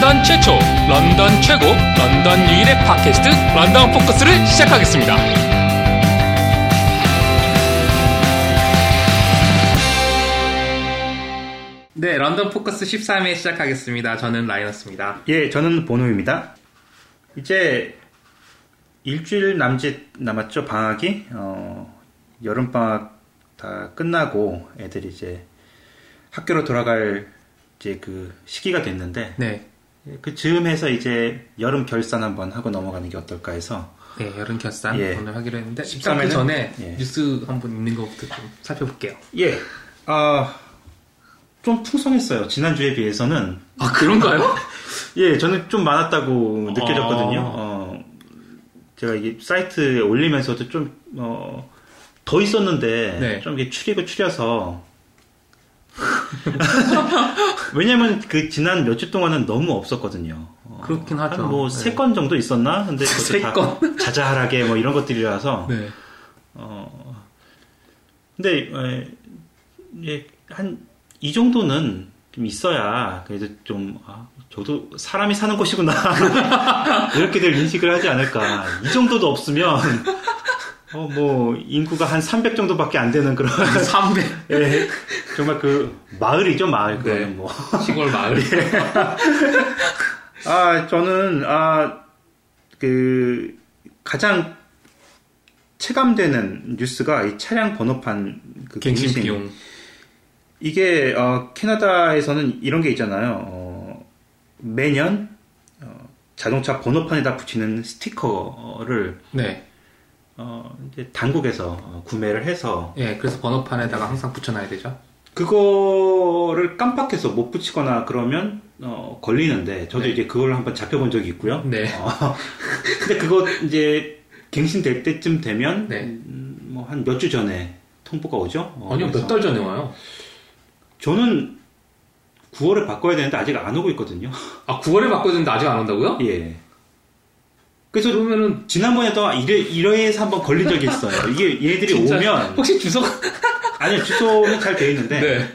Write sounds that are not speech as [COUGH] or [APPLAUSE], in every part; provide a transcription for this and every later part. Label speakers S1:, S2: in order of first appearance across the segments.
S1: 런던 최초, 런던 최고, 런던 유일의 팟캐스트 런던 포커스를 시작하겠습니다. 네, 런던 포커스 13회 시작하겠습니다. 저는 라이너스입니다.
S2: 예, 저는 보노입니다. 이제 일주일 남짓 남았죠, 방학이. 어, 여름방학 다 끝나고 애들이 이제 학교로 돌아갈 이제 그 시기가 됐는데,
S1: 네,
S2: 그 즈음해서 이제 여름 결산 한번 하고 넘어가는 게 어떨까 해서,
S1: 네 여름 결산
S2: 예.
S1: 오늘 하기로 했는데
S2: 13
S1: 일단 그
S2: 회는?
S1: 전에
S2: 예.
S1: 뉴스 한번 있는 것부터 좀 살펴볼게요.
S2: 예, 아, 좀 풍성했어요. 지난주에 비해서는.
S1: 아 그런가요? [LAUGHS]
S2: 예, 저는 좀 많았다고 느껴졌거든요.
S1: 아.
S2: 어, 제가 이게 사이트에 올리면서도 좀, 어, 더 있었는데,
S1: 네.
S2: 좀 이게 추리고 추려서. [LAUGHS] 왜냐면 그 지난 몇 주 동안은 너무 없었거든요. 어,
S1: 그렇긴 하죠.
S2: 뭐,
S1: 네.
S2: 세건 정도 있었나? 근데 세다 [LAUGHS] 자자하게 뭐 이런 것들이라서.
S1: 네.
S2: 어, 근데, 에, 예, 한, 이 정도는 좀 있어야, 그래도 좀, 아, 저도 사람이 사는 곳이구나. [LAUGHS] 이렇게들 인식을 하지 않을까. 이 정도도 없으면, 어, 뭐, 인구가 한 300 정도밖에 안 되는 그런, [LAUGHS]
S1: 300
S2: 예, 정말 그, 마을이죠, 마을.
S1: 네.
S2: 그거는 뭐.
S1: 시골 마을. [LAUGHS]
S2: 아, 저는, 아, 그, 가장 체감되는 뉴스가 이 차량 번호판 그
S1: 갱신 비용.
S2: 이게 어, 캐나다에서는 이런 게 있잖아요. 어, 매년 어, 자동차 번호판에다 붙이는 스티커를
S1: 네.
S2: 어, 이제 당국에서 어, 구매를 해서
S1: 예, 그래서 번호판에다가 항상 붙여놔야 되죠.
S2: 그거를 깜빡해서 못 붙이거나 그러면 어, 걸리는데 저도
S1: 네.
S2: 이제 그걸 한번 잡혀본 적이 있고요.
S1: 네.
S2: 어, [LAUGHS] 근데 그거 이제 갱신될 때쯤 되면
S1: 네.
S2: 뭐한 몇 주 전에 통보가 오죠. 어,
S1: 아니요, 몇 달 전에 와요.
S2: 저는 9월에 바꿔야 되는데 아직 안 오고 있거든요.
S1: 아, 9월에 바꿔야 되는데 아직 안 온다고요?
S2: 예. 그래서
S1: 그러면은
S2: 지난번에도 이래, 이래서 한번 걸린 적이 있어요. 이게 얘들이
S1: 진짜
S2: 오면,
S1: 혹시 주소가
S2: 아니요, 주소는 잘 돼 있는데,
S1: 네.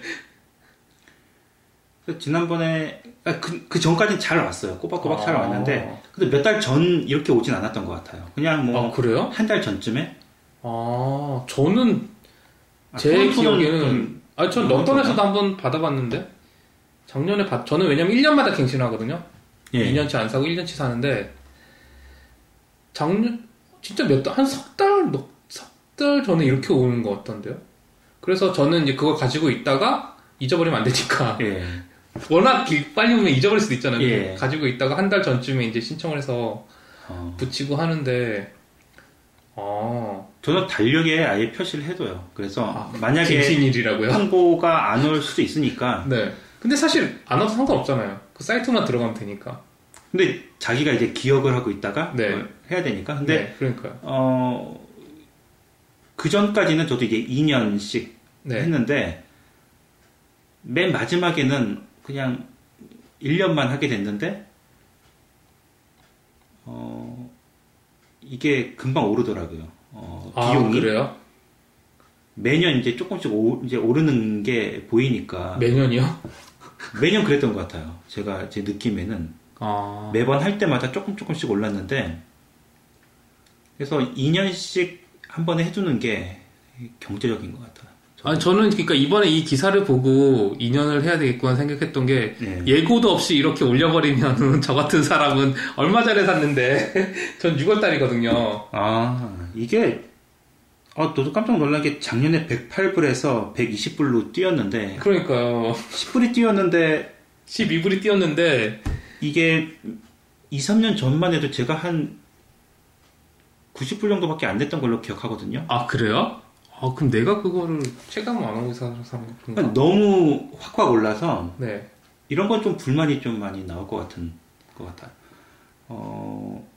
S2: 그래서 지난번에, 아, 그, 그 전까지는 잘 왔어요. 꼬박꼬박 잘
S1: 아.
S2: 왔는데, 근데 몇 달 전 이렇게 오진 않았던 것 같아요. 그냥 뭐,
S1: 아, 그래요?
S2: 한달 전쯤에?
S1: 아, 저는
S2: 아,
S1: 제 기억에는
S2: 좀-
S1: 아,
S2: 전좀
S1: 런던에서도 한번 받아봤는데 작년에 받 저는 왜냐면 1년마다 갱신하거든요.
S2: 예.
S1: 2년치 안 사고 1년치 사는데 작년 진짜 몇 달 한 석달 석달 전에 이렇게 오는 것 같던데요. 그래서 저는 이제 그걸 가지고 있다가 잊어버리면 안 되니까 [LAUGHS]
S2: 예.
S1: 워낙 길- 빨리 오면 잊어버릴 수도 있잖아요.
S2: 예.
S1: 가지고 있다가 한 달 전쯤에 이제 신청을 해서
S2: 어,
S1: 붙이고 하는데 아,
S2: 저는 달력에 아예 표시를 해둬요. 그래서
S1: 아,
S2: 만약에
S1: 갱신일이라고요?
S2: 통보가 안 올 수도 있으니까.
S1: 네. 근데 사실 안 와도 상관없잖아요. 그 사이트만 들어가면 되니까.
S2: 근데 자기가 이제 기억을 하고 있다가
S1: 네.
S2: 해야 되니까. 근데
S1: 네, 그러니까요.
S2: 어, 그 전까지는 저도 이게 2년씩
S1: 네.
S2: 했는데, 맨 마지막에는 그냥 1년만 하게 됐는데, 어, 이게 금방 오르더라고요. 어,
S1: 아,
S2: 비용이.
S1: 그래요?
S2: 매년 이제 조금씩 오, 이제 오르는 게 보이니까,
S1: 매년이요?
S2: 매년 그랬던 것 같아요. 제가 제 느낌에는.
S1: 아.
S2: 매번 할 때마다 조금 조금씩 올랐는데 그래서 2년씩 한 번에 해두는 게 경제적인 것 같아요.
S1: 아니, 저는 그러니까 이번에 이 기사를 보고 2년을 해야 되겠구나 생각했던 게
S2: 네.
S1: 예고도 없이 이렇게 올려버리면 [LAUGHS] 저 같은 사람은 얼마 전에 샀는데 [LAUGHS] 전 6월달이거든요.
S2: 아 이게 아 너도 깜짝 놀란 게 작년에 108불에서 120불로 뛰었는데
S1: 그러니까요.
S2: 10불이 뛰었는데
S1: 12불이 뛰었는데
S2: 이게 2, 3년 전만 해도 제가 한 90불 정도밖에 안 됐던 걸로 기억하거든요.
S1: 아 그래요? 아 그럼 내가 그거를 체감 안 하고 산 건가?
S2: 그러니까 너무 확확 올라서
S1: 네.
S2: 이런 건 좀 불만이 좀 많이 나올 것 같은 것 같아요. 어,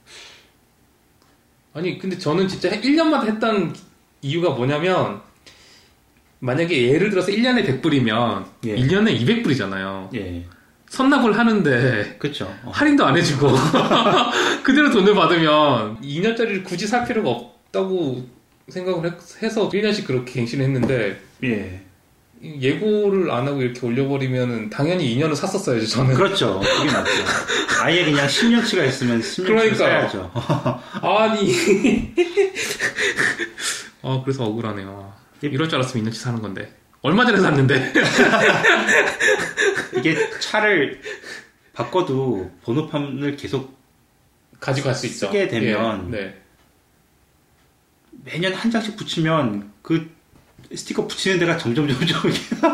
S1: 아니 근데 저는 진짜 1년마다 했던 이유가 뭐냐면 만약에 예를 들어서 1년에 100불이면
S2: 예.
S1: 1년에 200불이잖아요.
S2: 예,
S1: 선납을 하는데
S2: 그렇죠. 어.
S1: 할인도 안 해주고 [LAUGHS] 그대로 돈을 받으면 2년짜리를 굳이 살 필요가 없다고 생각을 했- 해서 1년씩 그렇게 갱신을 했는데
S2: 예.
S1: 예고를 안 하고 이렇게 올려버리면은 당연히 2년을 샀었어야죠 저는.
S2: 그렇죠. 그게 맞죠. 아예 그냥 10년치가 있으면 10년치
S1: 그러니까요.
S2: 사야죠. [LAUGHS]
S1: 아니. [LAUGHS] 아 그래서 억울하네요. 이럴 줄 알았으면 2년치 사는 건데. 얼마 전에 샀는데. [LAUGHS]
S2: 이게 차를 바꿔도 번호판을 계속
S1: 가지고 갈 수 있죠.
S2: 쓰게 되면
S1: 예, 네.
S2: 매년 한 장씩 붙이면 그 스티커 붙이는 데가 점점 점점 이게- [LAUGHS]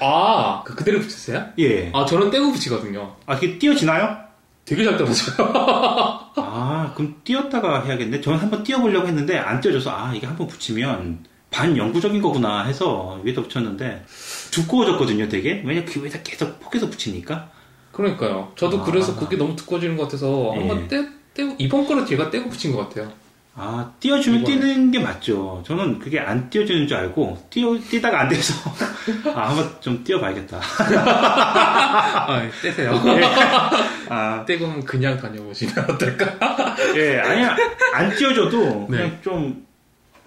S1: 아, 그 그대로 붙였어요?
S2: 예.
S1: 아, 저는 떼고 붙이거든요.
S2: 아 이게 띄어지나요?
S1: 되게 잘 떨어져요. [LAUGHS]
S2: 아 그럼 띄었다가 해야겠네. 저는 한번 띄어보려고 했는데 안 띄어져서 아 이게 한번 붙이면 반영구적인 거구나 해서 위에다 붙였는데 두꺼워졌거든요 되게. 왜냐 그 위에다 계속 포개서 붙이니까.
S1: 그러니까요. 저도
S2: 아.
S1: 그래서 그게 너무 두꺼워지는 것 같아서
S2: 예.
S1: 한번 떼, 떼고, 이번 거를 제가 떼고 붙인 것 같아요.
S2: 아 띄어주면
S1: 이거는.
S2: 띄는 게 맞죠. 저는 그게 안 띄어지는 줄 알고 띄어 띄다가 안 돼서 [LAUGHS] 아 한번 좀 띄어봐야겠다. [LAUGHS]
S1: 아, 떼세요. [LAUGHS]
S2: 아
S1: 떼고 그냥 다녀보시면 어떨까?
S2: 예, 아니야. 안 띄워줘도
S1: 네.
S2: 그냥 좀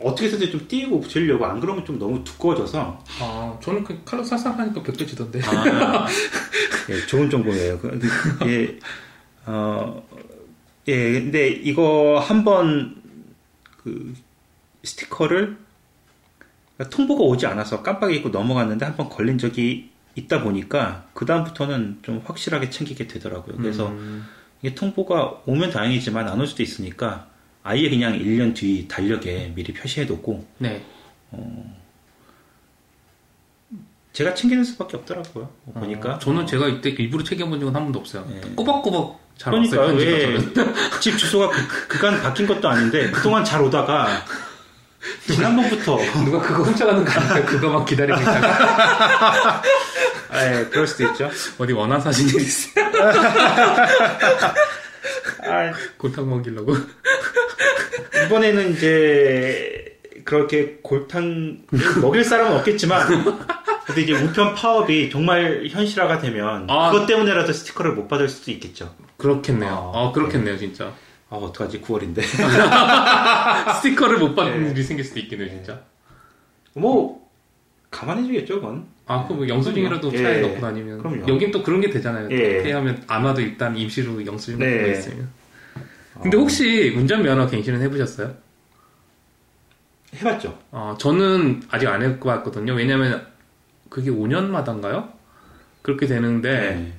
S2: 어떻게 해서든 좀 띄고 붙이려고 안 그러면 좀 너무 두꺼워져서.
S1: 아, 저는 그 칼로 살살 하니까 벗겨지던데.
S2: 아, [LAUGHS] 예, 좋은 정보예요. 그, 예, 어, 예, 근데 이거 한번 그 스티커를 그러니까 통보가 오지 않아서 깜빡 잊고 넘어갔는데 한번 걸린 적이 있다 보니까 그 다음부터는 좀 확실하게 챙기게 되더라고요. 그래서
S1: 음,
S2: 이게 통보가 오면 다행이지만 안 올 수도 있으니까 아예 그냥 1년 뒤 달력에 미리 표시해뒀고
S1: 네.
S2: 제가 챙기는 수밖에 없더라고요. 뭐 보니까
S1: 어, 저는 제가 이때 일부러 챙겨본 적은 한 번도 없어요.
S2: 예.
S1: 꼬박꼬박 잘
S2: 그러니까
S1: 왔어요. 편지가
S2: 왜
S1: 저는. [LAUGHS]
S2: 집 주소가 그, 그간 바뀐 것도 아닌데 그동안 잘 오다가 지난번부터 [LAUGHS]
S1: 누가 그거 훔쳐가는 거 아니에요? 그거만 기다리고 있다가 [LAUGHS]
S2: 예, 그럴 수도 있죠.
S1: 어디 원한 사진 일 있어요?
S2: 아,
S1: 골탕 먹이려고. [LAUGHS]
S2: 이번에는 이제 그렇게 골탕 먹일 사람은 없겠지만 근데 이제 우편 파업이 정말 현실화가 되면
S1: 아.
S2: 그것 때문에라도 스티커를 못 받을 수도 있겠죠.
S1: 그렇겠네요.
S2: 아,
S1: 아, 그렇겠네요, 진짜.
S2: 아 어떡하지 9월인데 [LAUGHS]
S1: 스티커를 못 받는
S2: 네.
S1: 일이 생길 수도 있겠네요, 진짜.
S2: 뭐 감안해주겠죠 그건
S1: 아, 그럼 뭐 영수증이라도
S2: 예.
S1: 차에 넣고 다니면.
S2: 그럼요.
S1: 여긴 또 그런 게 되잖아요.
S2: 예.
S1: 안 와도 일단 임시로 영수증
S2: 네.
S1: 같은 거 있으면. 근데 혹시 운전면허 갱신은 해보셨어요?
S2: 해봤죠.
S1: 아, 저는 아직 안 해봤거든요. 왜냐면 그게 5년마다인가요? 그렇게 되는데,
S2: 네.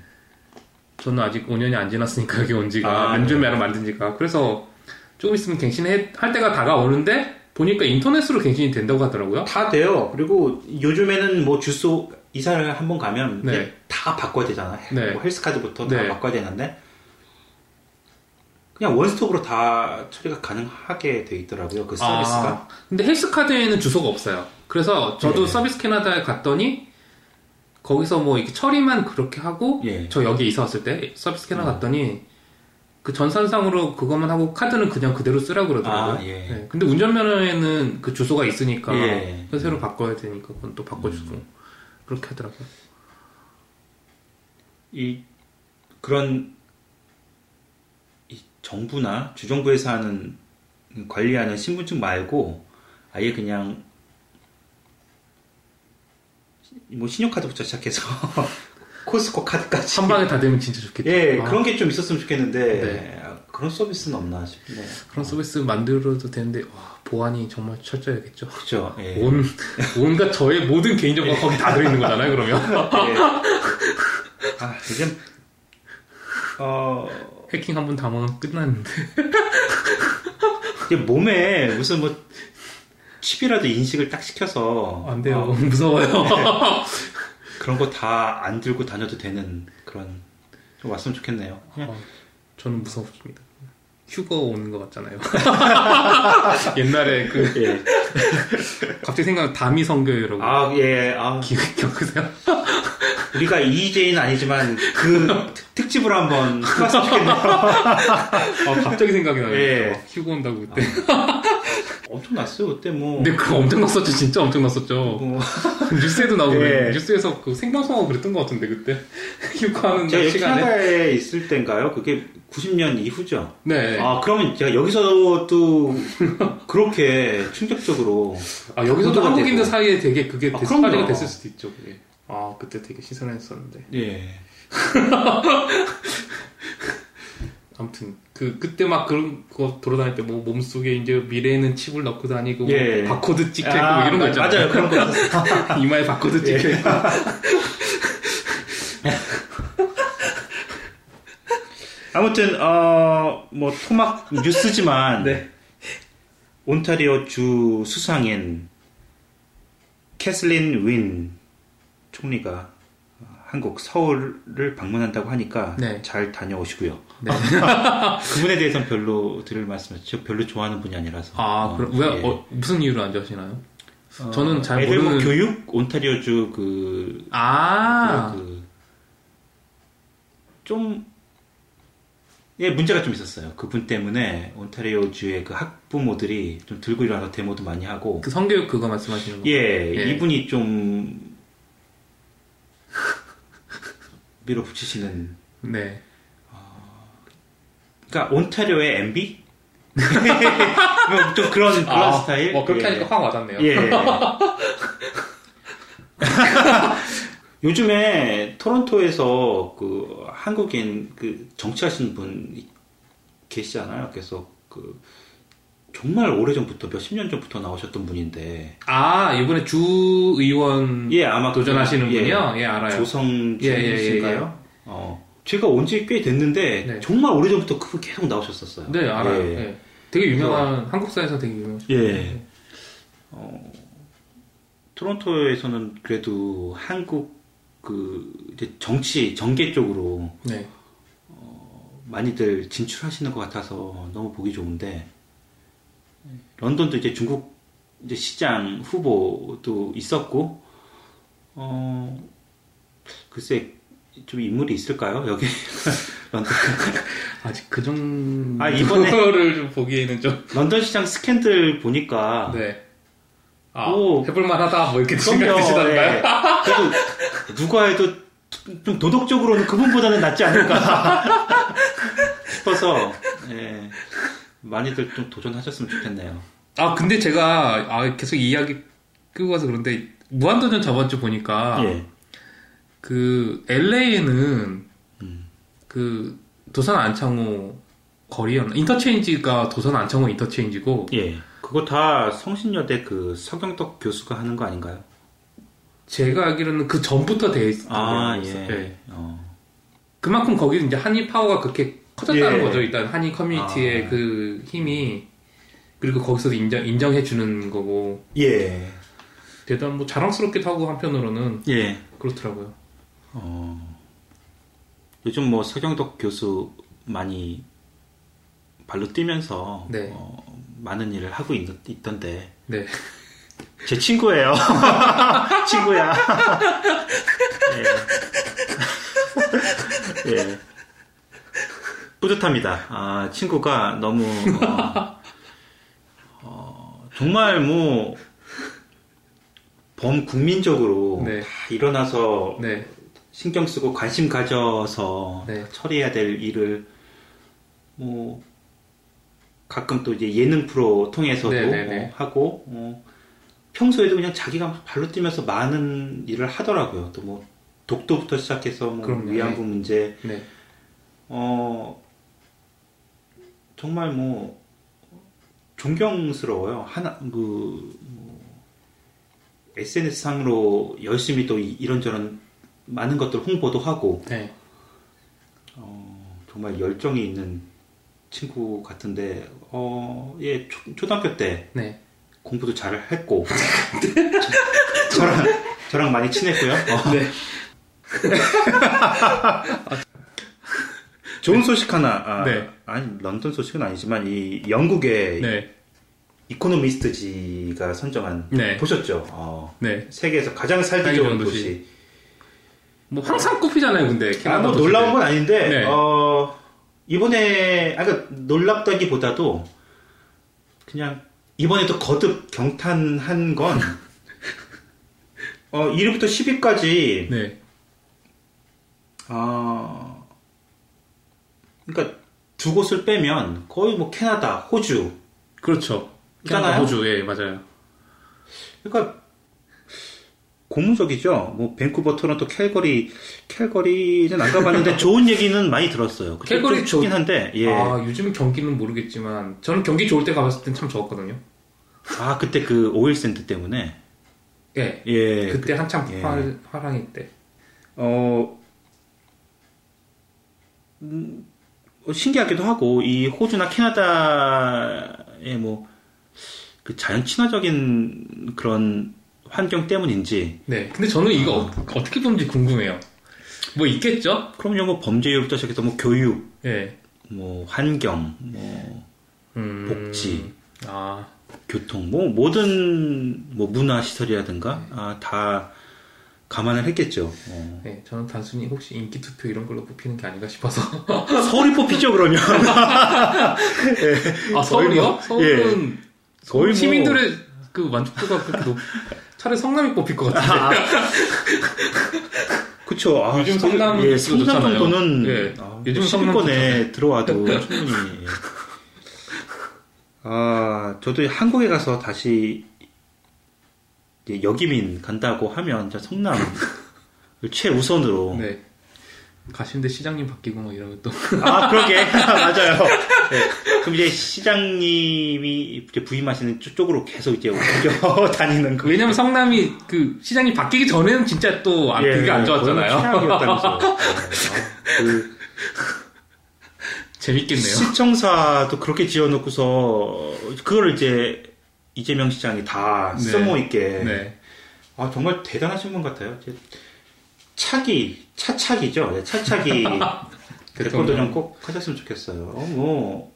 S1: 저는 아직 5년이 안 지났으니까 여기 온 지가,
S2: 아,
S1: 운전면허 만든 지가. 그래서 조금 있으면 갱신할 때가 다가오는데, 보니까 인터넷으로 갱신이 된다고 하더라고요.
S2: 다 돼요. 그리고 요즘에는 뭐 주소 이사를 한번 가면
S1: 네.
S2: 다 바꿔야 되잖아요.
S1: 네.
S2: 뭐 헬스카드부터
S1: 네.
S2: 다 바꿔야 되는데 그냥 원스톱으로 다 처리가 가능하게 돼 있더라고요. 그 서비스가.
S1: 아, 근데 헬스카드에는 주소가 없어요. 그래서 저도
S2: 네.
S1: 서비스 캐나다에 갔더니 거기서 뭐 이렇게 처리만 그렇게 하고
S2: 예.
S1: 저 여기 이사 왔을 때 서비스 캐나다
S2: 음.
S1: 갔더니 그 전산상으로 그것만 하고 카드는 그냥 그대로 쓰라고 그러더라고요.
S2: 아, 예.
S1: 네, 근데 운전면허에는 그 주소가 있으니까
S2: 예.
S1: 새로 바꿔야 되니까 그건 또 바꿔주고 그렇게 하더라고요.
S2: 이 그런 이 정부나 주정부에서 하는 관리하는 신분증 말고 아예 그냥 뭐 신용카드부터 시작해서 [LAUGHS] 코스코 카드까지
S1: 한 방에 다 되면 진짜 좋겠죠.
S2: 예
S1: 아,
S2: 그런 게 좀 있었으면 좋겠는데
S1: 네.
S2: 아, 그런 서비스는 없나 싶네요.
S1: 그런 서비스 만들어도 되는데 와, 보안이 정말 철저해야겠죠.
S2: 그렇죠. 예.
S1: 온 온갖 저의 모든 개인정보가 거기 다 들어있는 거잖아요. 그러면
S2: 예. 아 요즘 어
S1: 해킹 한 번 당하면 끝났는데.
S2: 이게 몸에 무슨 뭐 칩이라도 인식을 딱 시켜서
S1: 안 돼요.
S2: 어, [LAUGHS]
S1: 무서워요. [LAUGHS]
S2: 그런 거 다 안 들고 다녀도 되는 그런 좀 왔으면 좋겠네요.
S1: 어, 저는 무섭습니다. 휴거 오는 것 같잖아요. 옛날에 그
S2: 예.
S1: 갑자기 생각나 다미 성교회라고
S2: 아 예.
S1: 아기 겪으세요?
S2: 우리가 EJ는 아니지만 그 특- 특집으로 한번 해봤으면 좋겠네요.
S1: 아, 갑자기 생각이 나요.
S2: 예.
S1: 휴거 온다고 그때.
S2: 엄청 났어요 그때 뭐.
S1: 근데 그거 엄청 났었죠. 진짜 엄청 났었죠.
S2: 뭐 [LAUGHS]
S1: 뉴스에도 나오고
S2: 네.
S1: 뉴스에서 그 생방송하고 그랬던 것 같은데 그때 [LAUGHS] 휴가하는
S2: 제가
S1: 시간에.
S2: 캐나다에 있을 때인가요? 그게 90년 이후죠.
S1: 네.
S2: 아 그러면 제가 여기서도 그렇게 충격적으로
S1: 아 여기서도 한국인들
S2: 되고.
S1: 사이에 되게 그게
S2: 아,
S1: 데스파리가
S2: 그럼요.
S1: 됐을 수도 있죠. 그게. 아 그때 되게 시선했었는데.
S2: 예. [LAUGHS]
S1: 아무튼 그 그때 막 그런 거 돌아다닐 때 뭐 몸속에 이제 미래에는 칩을 넣고 다니고
S2: 예.
S1: 뭐 바코드 찍혀 있고
S2: 아,
S1: 뭐 이런 거 있잖아요.
S2: 맞아요 그런 거. [LAUGHS]
S1: 이마에 바코드 찍혀 있고. [LAUGHS]
S2: 아무튼 어 뭐 토막 뉴스지만
S1: 네.
S2: 온타리오 주 수상인 캐슬린 윈 총리가 한국 서울을 방문한다고 하니까
S1: 네.
S2: 잘 다녀오시고요.
S1: 네. [LAUGHS]
S2: 그분에 대해서는 별로 드릴 말씀은 저 별로 좋아하는 분이 아니라서.
S1: 아
S2: 어,
S1: 그럼 왜
S2: 예.
S1: 어, 무슨 이유로 안 좋아하시나요?
S2: 어,
S1: 저는 잘
S2: 애들 뭐
S1: 모르는-
S2: 교육 온타리오주 그
S1: 아
S2: 그, 좀, 예, 문제가 좀 있었어요. 그분 때문에 온타리오 주의 그 학부모들이 좀 들고 일어나서 데모도 많이 하고,
S1: 그 성교육 그거 말씀하시는 거.
S2: 예,
S1: 예.
S2: 이분이 좀 밀어붙이시는,
S1: 네.
S2: 그러니까 온타리오의 MB? 뭐좀 그런, 그런
S1: 아,
S2: 스타일?
S1: 어, 그렇게
S2: 예.
S1: 하니까 확 와닿네요.
S2: 예. [LAUGHS] 요즘에 토론토에서 그 한국인 그 정치하시는 분 계시잖아요. 그래서 그 정말 오래전부터 몇십 년 전부터 나오셨던 분인데
S1: 아 이번에 주 의원
S2: 예 아마
S1: 도전하시는
S2: 그- 예,
S1: 분이요. 예 알아요.
S2: 조성
S1: 예, 예, 예,
S2: 씨인가요? 어 제가 온 지 꽤 됐는데
S1: 네.
S2: 정말 오래전부터 그분 계속 나오셨었어요.
S1: 네 알아요.
S2: 예.
S1: 예. 되게 유명한 한국사에서 되게 유명하신
S2: 예. 토론토에서는 그래도 한국 그 이제 정치 정계 쪽으로
S1: 네.
S2: 많이들 진출하시는 것 같아서 너무 보기 좋은데 런던도 이제 중국 이제 시장 후보도 있었고 어 글쎄 좀 인물이 있을까요 여기 [LAUGHS] 런던 [LAUGHS]
S1: 아직 그 정도를
S2: 아, 이번에-
S1: 좀 보기에는 좀
S2: 런던 시장 스캔들 보니까
S1: 네. 아,
S2: 오.
S1: 해볼만하다 뭐 이렇게
S2: 그럼요.
S1: 생각되시던가요?
S2: 예. 그래도 누가 해도 좀 도덕적으로는 그분보다는 낫지 않을까 [LAUGHS] 싶어서 예. 많이들 좀 도전하셨으면 좋겠네요.
S1: 아 근데 제가 아, 계속 이야기 끌고 가서 그런데 무한도전 저번 주 보니까
S2: 예.
S1: 그 LA에는
S2: 음.
S1: 그 도산 안창호 거리였나 인터체인지가 도산 안창호 인터체인지고
S2: 예. 그거 다 성신여대 그 서경덕 교수가 하는 거 아닌가요?
S1: 제가 알기로는 그 전부터 돼 있었던
S2: 아,
S1: 걸로
S2: 예.
S1: 예.
S2: 어.
S1: 그만큼 거기 이제 한인 파워가 그렇게 커졌다는
S2: 예.
S1: 거죠. 일단 한인 커뮤니티의
S2: 아.
S1: 그 힘이 그리고 거기서도 인정 인정해 주는 거고
S2: 예.
S1: 대단 뭐 자랑스럽기도 하고 한편으로는
S2: 예.
S1: 그렇더라고요.
S2: 어. 요즘 뭐 서경덕 교수 많이 발로 뛰면서
S1: 네.
S2: 어, 많은 일을 하고 있, 있던데
S1: 네.
S2: 제 친구예요. [LAUGHS] 친구야. [LAUGHS] 예. 예. 뿌듯합니다. 아, 친구가 너무, 어, 어, 정말 뭐, 범국민적으로
S1: 네.
S2: 다 일어나서
S1: 네.
S2: 신경 쓰고 관심 가져서
S1: 네.
S2: 처리해야 될 일을 뭐 가끔 또 이제 예능 프로 통해서도. 어, 하고 어, 평소에도 그냥 자기가 발로 뛰면서 많은 일을 하더라고요. 또 뭐 독도부터 시작해서 뭐
S1: 그럼요.
S2: 위안부 문제
S1: 네.
S2: 어 정말 뭐 존경스러워요. 하나 그 SNS 상으로 열심히 또 이- 이런저런 많은 것들 홍보도 하고
S1: 네.
S2: 어, 정말 열정이 있는 친구 같은데 어, 예 초, 초등학교 때
S1: 네.
S2: 공부도 잘 했고 저, 저랑 저랑 많이 친했고요. 어.
S1: 네. [LAUGHS]
S2: 좋은 소식 하나 아,
S1: 네.
S2: 아니 런던 소식은 아니지만 이 영국의
S1: 네.
S2: 이코노미스트지가 선정한
S1: 네.
S2: 보셨죠? 어,
S1: 네.
S2: 세계에서 가장 살기 좋은 도시.
S1: 도시. 뭐 항상 꼽히잖아요, 근데.
S2: 아, 뭐
S1: 도시들.
S2: 놀라운 건 아닌데
S1: 네.
S2: 어, 이번에 아까 놀랍다기보다도 그냥 이번에도 거듭 경탄한 건 [LAUGHS] 어, 1위부터 10위까지
S1: 네.
S2: 아 그러니까 두 곳을 빼면 거의 뭐 캐나다, 호주
S1: 그렇죠.
S2: 있잖아요?
S1: 캐나다, 호주, 예, 맞아요.
S2: 그러니까 고무적이죠. 뭐 밴쿠버, 토론토, 캘거리, 캘거리는 안 가봤는데 [LAUGHS] 좋은 얘기는 많이 들었어요.
S1: 캘거리
S2: 좀 춥긴 한데 예. 아,
S1: 아, 요즘 경기는 모르겠지만, 저는 경기 좋을 때 가봤을 땐 참 좋았거든요.
S2: 아, 그때 그 오일 샌드 때문에
S1: 예.
S2: 예.
S1: 그때 한참
S2: 예.
S1: 활, 화랑일 때.
S2: 어, 음, 어, 신기하기도 하고, 이 호주나 캐나다의 뭐, 그 자연 친화적인 그런 환경 때문인지,
S1: 네. 근데 저는 이거 어, 어떻게 보는지 궁금해요. 뭐 있겠죠?
S2: 그럼요, 뭐 범죄율부터 시작해서 뭐 교육,
S1: 예.
S2: 뭐 환경, 뭐
S1: 음,
S2: 복지.
S1: 아,
S2: 교통, 뭐 모든 뭐 문화 시설이라든가 아, 다 감안을 했겠죠. 어.
S1: 네. 저는 단순히 혹시 인기 투표 이런 걸로 뽑히는 게 아닌가 싶어서. [LAUGHS]
S2: 서울이 뽑히죠 그러면. [LAUGHS]
S1: 아, 서울이요?
S2: 뭐,
S1: 서울은
S2: 거의 뭐-
S1: 시민들의 그 만족도가 그렇게 높, 차라리 성남이 뽑힐 것 같은데. [LAUGHS]
S2: 그쵸. 아,
S1: 요즘 성남
S2: 예, 성남. 정도는
S1: 예.
S2: 아,
S1: 요즘
S2: 요즘
S1: 성남
S2: 상권에 들어와도 충분히. 예. 아, 저도 한국에 가서 다시 여기민 간다고 하면 저 성남 [LAUGHS] 최우선으로.
S1: 네. 가시는데 시장님 바뀌고 뭐 이러면 또.
S2: 아, 그러게. [LAUGHS] 맞아요. 네. 그럼 이제 시장님이 이제 부임하시는 쪽으로 계속 이제 옮겨 [LAUGHS] 다니는 거.
S1: 왜냐면 성남이 그 시장이 바뀌기 전에는 진짜 또 아,
S2: 예,
S1: 되게 안 좋았잖아요.
S2: 최악이었다면서요. 네. 아, 그
S1: 재밌겠네요.
S2: 시청사도 그렇게 지어놓고서 그걸 이제 이재명 시장이 다
S1: 네.
S2: 쓸모 있게.
S1: 네.
S2: 아 정말 대단하신 분 같아요. 차기 차차기죠. 네, 차차기 [LAUGHS] 대권 도전 꼭 하셨으면 좋겠어요. 어, 뭐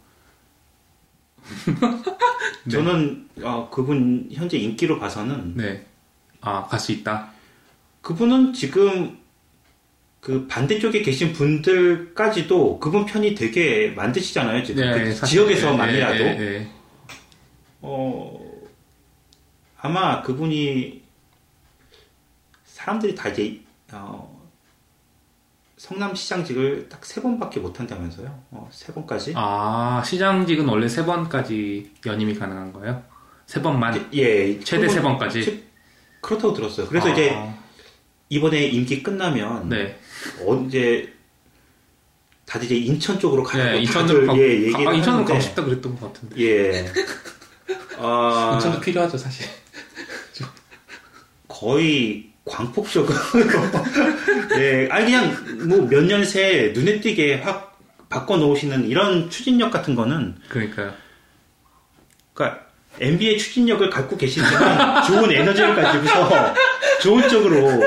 S2: [LAUGHS]
S1: 네.
S2: 저는 어, 그분 현재 인기로 봐서는
S1: 네. 아, 갈 수 있다.
S2: 그분은 지금 그 반대쪽에 계신 분들까지도 그분 편이 되게 만드시잖아요. 지금 그
S1: 네,
S2: 지역에서 만이라도.
S1: 네, 네, 네.
S2: 어, 아마 그분이 사람들이 다 이제 어, 성남 시장직을 딱 세 번밖에 못 한다면서요? 어, 세 번까지?
S1: 아, 시장직은 원래 세 번까지 연임이 가능한 거예요? 세 번만?
S2: 예,
S1: 최대
S2: 그분-
S1: 세 번까지?
S2: 치- 그렇다고 들었어요. 그래서
S1: 아,
S2: 이제 이번에 임기 끝나면
S1: 네.
S2: 언제 다들 이제 인천 쪽으로 가는
S1: 네,
S2: 거
S1: 인천으로
S2: 다들
S1: 가고,
S2: 예, 얘기를
S1: 아, 인천으로 가고 싶다 그랬던 것 같은데.
S2: 예. [LAUGHS] 아,
S1: 인천도 필요하죠, 사실.
S2: 거의 광폭적으로 예, [LAUGHS] 아니 그냥 뭐 몇 년 새 눈에 띄게 확 바꿔 놓으시는 이런 추진력 같은 거는
S1: 그러니까요.
S2: 그러니까 MB의 추진력을 갖고 계시지만 좋은 에너지를 가지고서 좋은 쪽으로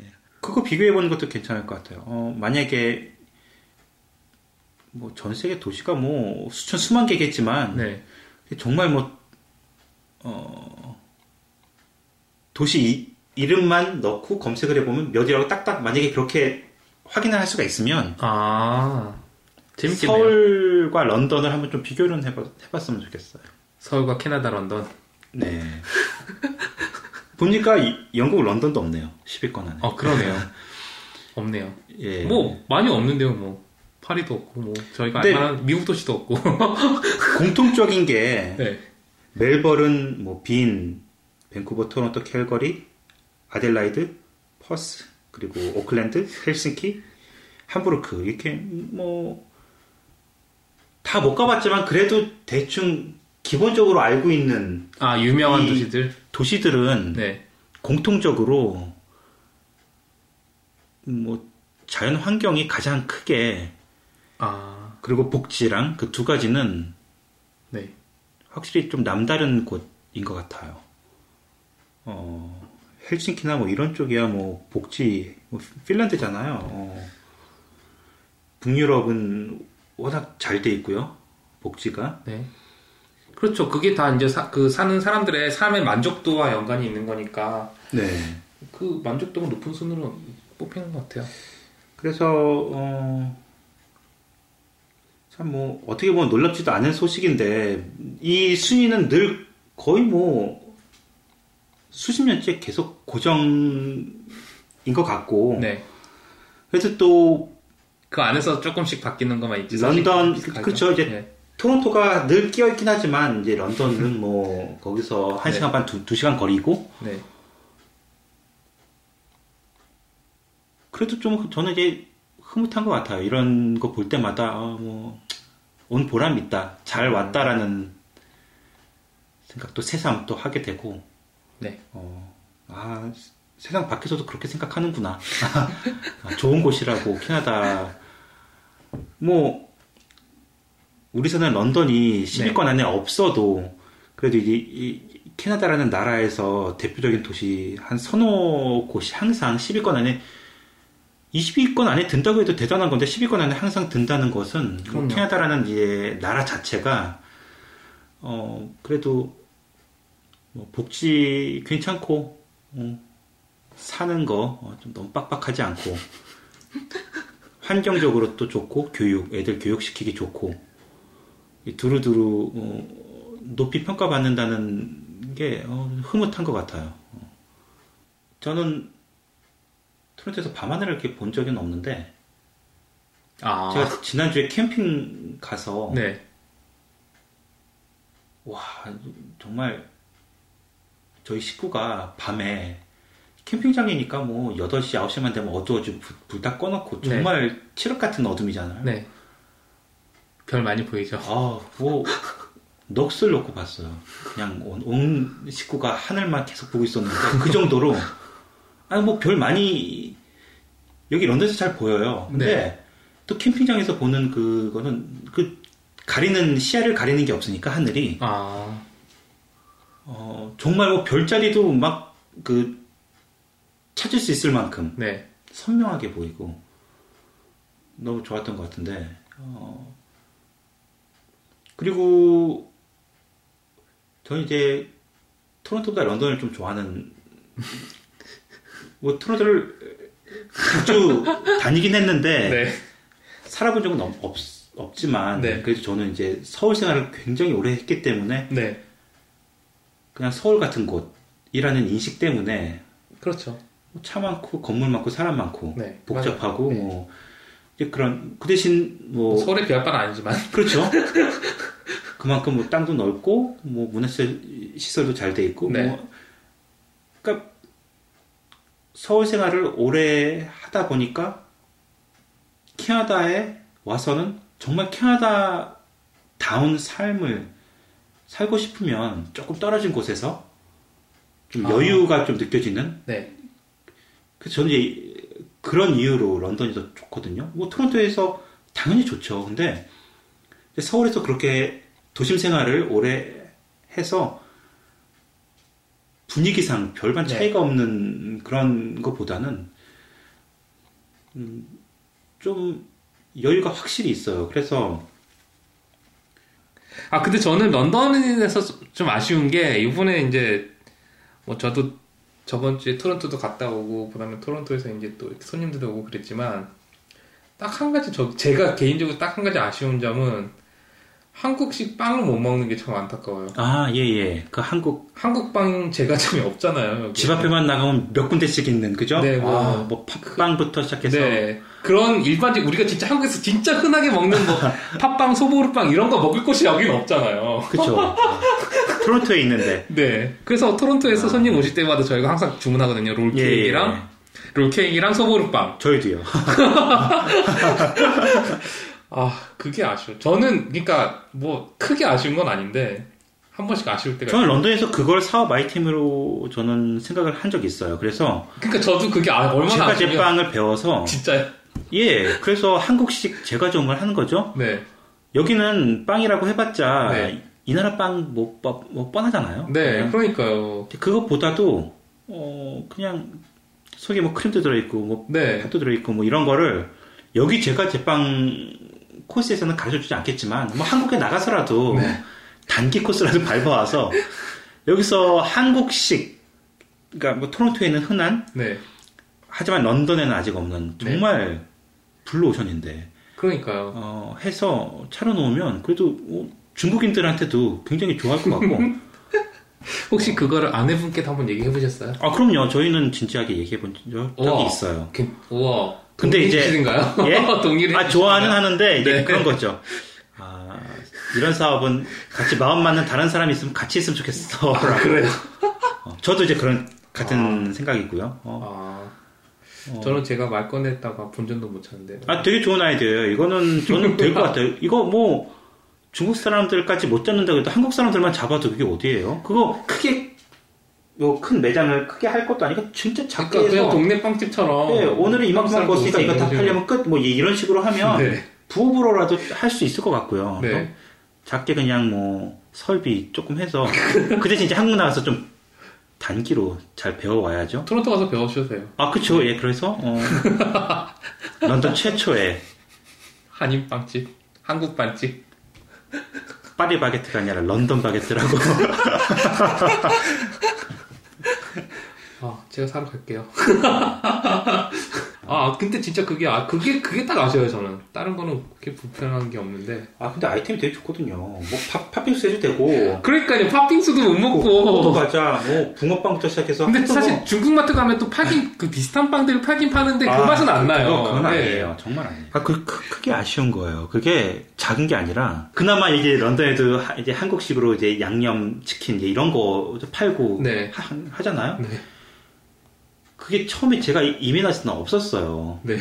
S2: 예, 그거 비교해 보는 것도 괜찮을 것 같아요. 어, 만약에 뭐 전 세계 도시가 뭐 수천 수만 개겠지만
S1: 네.
S2: 정말 뭐 어, 도시 이, 이름만 넣고 검색을 해보면 몇이라고 딱딱 만약에 그렇게 확인을 할 수가 있으면
S1: 아, 재밌겠네요.
S2: 서울과 런던을 한번 좀 비교를 해봐, 해봤으면 좋겠어요.
S1: 서울과 캐나다, 런던.
S2: 네. [LAUGHS] 보니까 이- 영국 런던도 없네요. 10위권 안에.
S1: 어, 그러네요. [LAUGHS] 없네요.
S2: 예.
S1: 뭐, 많이 없는데요, 뭐. 파리도 없고, 뭐. 저희가
S2: 네.
S1: 알만한 미국 도시도 없고.
S2: 공통적인 게 [LAUGHS]
S1: 네.
S2: 멜버른, 뭐 빈, 밴쿠버, 토론토, 캘거리, 아델라이드, 퍼스, 그리고 오클랜드, 헬싱키, 함부르크 이렇게 뭐 다 못 가봤지만 그래도 대충 기본적으로 알고 있는
S1: 아, 유명한
S2: 이-
S1: 도시들?
S2: 도시들은
S1: 네.
S2: 공통적으로 뭐 자연 환경이 가장 크게
S1: 아,
S2: 그리고 복지랑 그 두 가지는
S1: 네.
S2: 확실히 좀 남다른 곳인 것 같아요. 어, 헬싱키나 뭐 이런 쪽이야 뭐 복지 뭐 핀란드잖아요. 어, 북유럽은 워낙 잘 돼 있고요. 복지가
S1: 네. 그렇죠. 그게 다 이제 사, 그 사는 사람들의 삶의 만족도와 연관이 있는 거니까
S2: 네.
S1: 그 만족도가 높은 순으로 뽑히는 것 같아요.
S2: 그래서 어, 참 뭐 어떻게 보면 놀랍지도 않은 소식인데 이 순위는 늘 거의 뭐 수십 년째 계속 고정인 것 같고
S1: 네.
S2: 그래서 또
S1: 그 안에서 조금씩 바뀌는 것만 있지.
S2: 런던. 그쵸, 이제
S1: 네.
S2: 토론토가 늘 끼어 있긴 하지만 이제 런던은 [LAUGHS] 뭐 거기서 한
S1: 네.
S2: 시간 반, 두, 두 시간 거리고
S1: 네.
S2: 그래도 좀 저는 이제 흐뭇한 것 같아요. 이런 거 볼 때마다 아, 뭐온 보람 있다, 잘 왔다라는 생각도 새삼 또 하게 되고
S1: 네.
S2: 어, 아 세상 밖에서도 그렇게 생각하는구나. [LAUGHS] 아, 좋은 곳이라고 캐나다 뭐 우리 사는 런던이 10위권 안에 없어도 그래도 이, 이 캐나다라는 나라에서 대표적인 도시 한 서너 곳이 항상 10위권 안에 20위권 안에 든다고 해도 대단한 건데 10위권 안에 항상 든다는 것은 뭐. 캐나다라는 이제 나라 자체가 어 그래도 뭐 복지 괜찮고 어, 사는 거 어, 좀 너무 빡빡하지 않고 [LAUGHS] 환경적으로 또 좋고 교육 애들 교육시키기 좋고 이 두루두루 어, 높이 평가받는다는 게 어, 흐뭇한 것 같아요. 어. 저는 토론토에서 밤하늘을 이렇게 본 적은 없는데
S1: 아.
S2: 제가 지난주에 캠핑 가서
S1: 네.
S2: 와 정말 저희 식구가 밤에 캠핑장이니까 뭐 8시 9시만 되면 어두워지고 불 다 꺼놓고
S1: 네.
S2: 정말 칠흑 같은 어둠이잖아요.
S1: 네. 별 많이 보이죠.
S2: 아, 뭐 넋을 놓고 봤어요. 그냥 온, 온 식구가 하늘만 계속 보고 있었는데 그 정도로 [LAUGHS] 아니 뭐 별 많이 여기 런던에서 잘 보여요. 근데
S1: 네.
S2: 또 캠핑장에서 보는 그거는 그 가리는 시야를 가리는 게 없으니까 하늘이
S1: 아.
S2: 어, 정말 뭐 별자리도 막 그 찾을 수 있을 만큼
S1: 네.
S2: 선명하게 보이고 너무 좋았던 것 같은데 어, 그리고 저는 이제 토론토보다 런던을 좀 좋아하는 [LAUGHS] 뭐 토론토를 자주 [LAUGHS] 다니긴 했는데
S1: 네.
S2: 살아본 적은 없, 없, 없지만
S1: 네.
S2: 그래도 저는 이제 서울 생활을 굉장히 오래 했기 때문에
S1: 네.
S2: 그냥 서울 같은 곳이라는 인식 때문에
S1: 그렇죠.
S2: 뭐차 많고 건물 많고 사람 많고
S1: 네.
S2: 복잡하고
S1: 맞아요. 네.
S2: 뭐 이제 그런 그 대신 뭐
S1: 서울에 비할 바는 아니지만. [LAUGHS]
S2: 그렇죠 그만큼 뭐 땅도 넓고 뭐 문화시설 시설도 잘 돼 있고
S1: 네.
S2: 뭐 그러니까 서울 생활을 오래 하다 보니까 캐나다에 와서는 정말 캐나다 다운 삶을 살고 싶으면 조금 떨어진 곳에서 좀
S1: 아.
S2: 여유가 좀 느껴지는
S1: 네.
S2: 그래서 저는 이제 그런 이유로 런던이 더 좋거든요. 뭐 토론토에서 당연히 좋죠. 근데 서울에서 그렇게 도심 생활을 오래 해서 분위기상 별반
S1: 네.
S2: 차이가 없는 그런 것보다는 음, 좀 여유가 확실히 있어요. 그래서
S1: 아, 근데 저는 런던에서 좀 아쉬운 게, 이번에 이제, 뭐 저도 저번 주에 토론토도 갔다 오고, 그 다음에 토론토에서 이제 또 손님들도 오고 그랬지만, 딱 한 가지, 저, 제가 개인적으로 딱 한 가지 아쉬운 점은, 한국식 빵을 못 먹는 게 참 안타까워요.
S2: 아 예 예 그 한국
S1: 한국 빵 제과점이 없잖아요. 여기.
S2: 집 앞에만 나가면 몇 군데씩 있는 그죠?
S1: 네, 뭐.
S2: 아, 뭐 팥빵부터 시작해서
S1: 네. 그런 일반적 우리가 진짜 한국에서 진짜 흔하게 먹는 뭐 [LAUGHS] 팥빵, 소보루빵 이런 거 먹을 곳이 여긴 없잖아요.
S2: 그쵸 [LAUGHS] 토론토에 있는데
S1: 네. 그래서 토론토에서 손님 오실 때마다 저희가 항상 주문하거든요. 롤
S2: 예, 예,
S1: 케이크랑 롤 케이크랑 소보루빵.
S2: 저희도요. [LAUGHS]
S1: 아, 그게 아쉬워. 저는 그러니까 뭐 크게 아쉬운 건 아닌데 한 번씩 아쉬울 때가
S2: 저는 런던에서 그걸 사업 아이템으로 저는 생각을 한 적이 있어요. 그래서
S1: 그러니까 저도 그게 아, 얼마나
S2: 제가. 제빵을 배워서
S1: 진짜요?
S2: 예 그래서 한국식 제과점을 하는 거죠.
S1: 네.
S2: 여기는 빵이라고 해봤자
S1: 네.
S2: 이 나라 빵뭐 뭐 뻔하잖아요.
S1: 네, 그러니까요.
S2: 그것보다도 어 그냥 속에 뭐 크림도 들어있고 뭐
S1: 네.
S2: 팥도 들어있고 뭐 이런 거를 여기 제가 제빵 코스에서는 가르쳐 주지 않겠지만 뭐 한국에 나가서라도
S1: 네.
S2: 단기 코스라도 [LAUGHS] 밟아와서 여기서 한국식 그러니까 뭐 토론토에는 흔한
S1: 네.
S2: 하지만 런던에는 아직 없는 정말 블루 오션인데
S1: 그러니까요.
S2: 어, 해서 차려놓으면 그래도 어, 중국인들한테도 굉장히 좋아할 것 같고. [LAUGHS]
S1: 혹시 그거를 아내분께도 한번 얘기해 보셨어요?
S2: 아 그럼요. 저희는 진지하게 얘기해 본 적이
S1: 우와.
S2: 있어요.
S1: 우와.
S2: 근데 이제-? 예? [LAUGHS]
S1: 동의를
S2: 아 좋아는? 하는데 이제
S1: 네.
S2: 그런 거죠. 아 이런 사업은 같이 마음 맞는 다른 사람이 있으면 같이 있으면 좋겠어.
S1: 아, 그래요.
S2: 어, 저도 이제 그런 같은 생각이고요. 어.
S1: 아,
S2: 어.
S1: 저는 제가 말 꺼냈다가 본전도 못 찾는데.
S2: 아 되게 좋은 아이디어예요. 이거는 저는 [LAUGHS] 될 것 같아요. 이거 뭐 중국 사람들까지 못 잡는다고 해도 한국 사람들만 잡아도 그게 어디예요? 그거 크게 요큰 매장을 크게 할 것도 아니고 진짜 작게
S1: 그러니까 그냥
S2: 해서
S1: 동네 빵집처럼.
S2: 예, 오늘은 이만큼만 먹었으니까 이거 다 팔려면 끝 뭐 이런 식으로 하면
S1: 네.
S2: 부업으로라도 할 수 있을 것 같고요.
S1: 네.
S2: 작게 그냥 뭐 설비 조금 해서 그 대신 이제 한국 나가서 좀 단기로 잘 배워와야죠.
S1: 토론토 가서 돼요.
S2: 아 그쵸 예 그래서 어, [LAUGHS] 런던 최초의
S1: 한인 빵집, 한국 빵집.
S2: 파리 바게트가 아니라 런던 바게트라고
S1: 아, [LAUGHS] 제가 사러 갈게요. [LAUGHS] 아, 근데 진짜 그게, 아, 그게, 그게 딱 아쉬워요, 저는. 다른 거는 그렇게 불편한 게 없는데.
S2: 아 근데 아이템이 되게 좋거든요. 뭐 팥, 팥빙수 해도 되고
S1: 그러니까요, 팥빙수도 못 먹고.
S2: 과자 뭐 붕어빵부터 시작해서
S1: 근데
S2: 핫도그
S1: 사실 중국 마트 가면 또 팔긴, 그 비슷한 빵들을 팔긴 파는데 그
S2: 아,
S1: 맛은 안 나요.
S2: 그건
S1: 네.
S2: 아니에요. 정말 아니에요. 아, 그, 크, 크게 아쉬운 거예요. 그게 작은 게 아니라, 그나마 이제 런던에도 하- 이제 한국식으로 이제 양념 치킨 이제 이런 거 팔고
S1: 네.
S2: 하, 잖아요
S1: 네.
S2: 그게 처음에 제가 이- 이민했을 때는 없었어요.
S1: 네.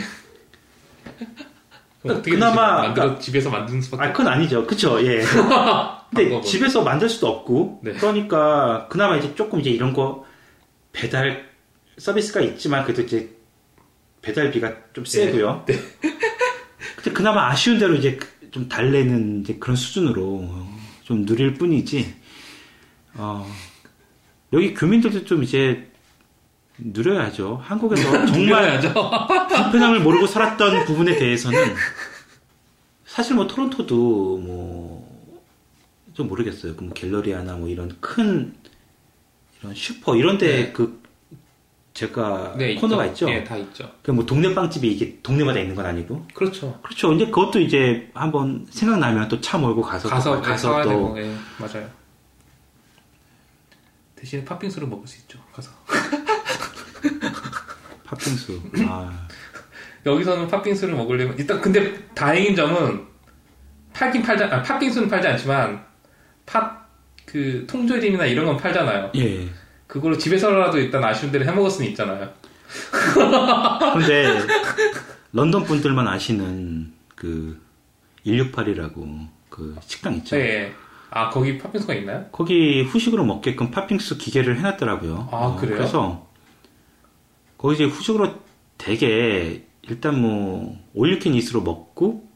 S2: 그러니까 그나마-
S1: 만들어 집에서 만드는 수밖에
S2: 아, 그건 아니죠. 그쵸, 예. [LAUGHS] 근데
S1: 방법은.
S2: 집에서 만들 수도 없고,
S1: 네.
S2: 그러니까 그나마 이제 조금 이제 이런 거 배달 서비스가 있지만 그래도 이제 배달비가 좀 세고요.
S1: 네.
S2: 근데 그나마 아쉬운 대로 이제 좀 달래는 이제 그런 수준으로 좀 누릴 뿐이지. 어, 여기 교민들도 좀 이제 누려야죠. 한국에서 정말. 불편함을 모르고 살았던 부분에 대해서는 사실 뭐 토론토도 뭐 좀 모르겠어요. 그럼 갤러리아나 뭐 이런 큰 이런 슈퍼 이런데
S1: 네.
S2: 그 제가
S1: 네,
S2: 코너가 있죠.
S1: 예, 다 있죠.
S2: 그뭐 동네 빵집이 이게 동네마다 있는 건 아니고
S1: 그렇죠.
S2: 그렇죠. 이제 그것도 이제 한번 생각나면 또 차 몰고 가서
S1: 가서
S2: 또
S1: 가서
S2: 가서 또
S1: 되고, 예, 맞아요. 대신에 팥빙수를 먹을 수 있죠. 가서 [LAUGHS] [LAUGHS]
S2: 팥빙수. 아,
S1: 여기서는 팥빙수를 먹으려면 일단 근데 다행인 점은 팔긴 팔자, 아, 팥빙수는 팔지 않지만 팥 그 통조림이나 이런 건 팔잖아요.
S2: 예.
S1: 그걸로 집에서라도 일단 아쉬운 대로 해 먹을 수는 있잖아요. [LAUGHS]
S2: 근데 런던 분들만 아시는 그 168이라고 그 식당 있죠.
S1: 네. 아 거기 팥빙수가 있나요?
S2: 거기 후식으로 먹게끔 팥빙수 기계를 해놨더라고요.
S1: 아, 그래요?
S2: 그래서 거기 이제 후식으로 되게 일단 뭐 올리킨 이스로 먹고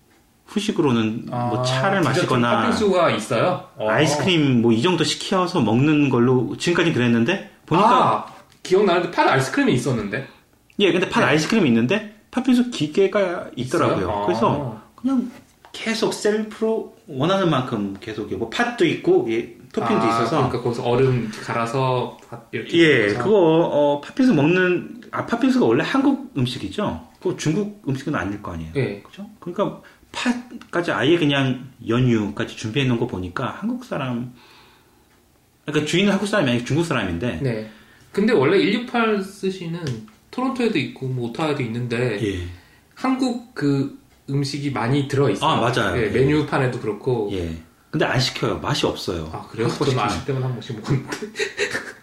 S2: 후식으로는 뭐 차를
S1: 디저트
S2: 마시거나
S1: 팥빙수가 있어요. 어.
S2: 아이스크림 뭐 이 정도 시켜서 먹는 걸로 지금까지 그랬는데 보니까
S1: 아, 기억나는데 팥 아이스크림이 있었는데
S2: 예 근데 팥
S1: 네.
S2: 아이스크림이 있는데 팥빙수 기계가 있더라고요.
S1: 아.
S2: 그래서 그냥 계속 셀프로 원하는 만큼 계속 뭐 팥도 있고 예, 토핑도
S1: 아,
S2: 있어서
S1: 그러니까 거기서 얼음 갈아서 팥 이렇게
S2: 예. 그거 어, 팥빙수 먹는 아 팥빙수가 원래 한국 음식이죠. 그거 중국 음식은 아닐 거 아니에요.
S1: 예.
S2: 그죠? 그러니까 팥까지 아예 그냥 연유까지 준비해 놓은 거 보니까 한국 사람 그러니까 주인은 한국 사람이 아니고 중국 사람인데
S1: 네. 근데 원래 168 스시는 토론토에도 있고 뭐 오타와에도 있는데
S2: 예.
S1: 한국 그 음식이 많이 들어 있어요.
S2: 아, 맞아요.
S1: 예,
S2: 예.
S1: 메뉴판에도 그렇고.
S2: 예. 근데 안 시켜요. 맛이 없어요.
S1: 아 그래요? 저는. 아실 때만 한 번씩 먹었는데.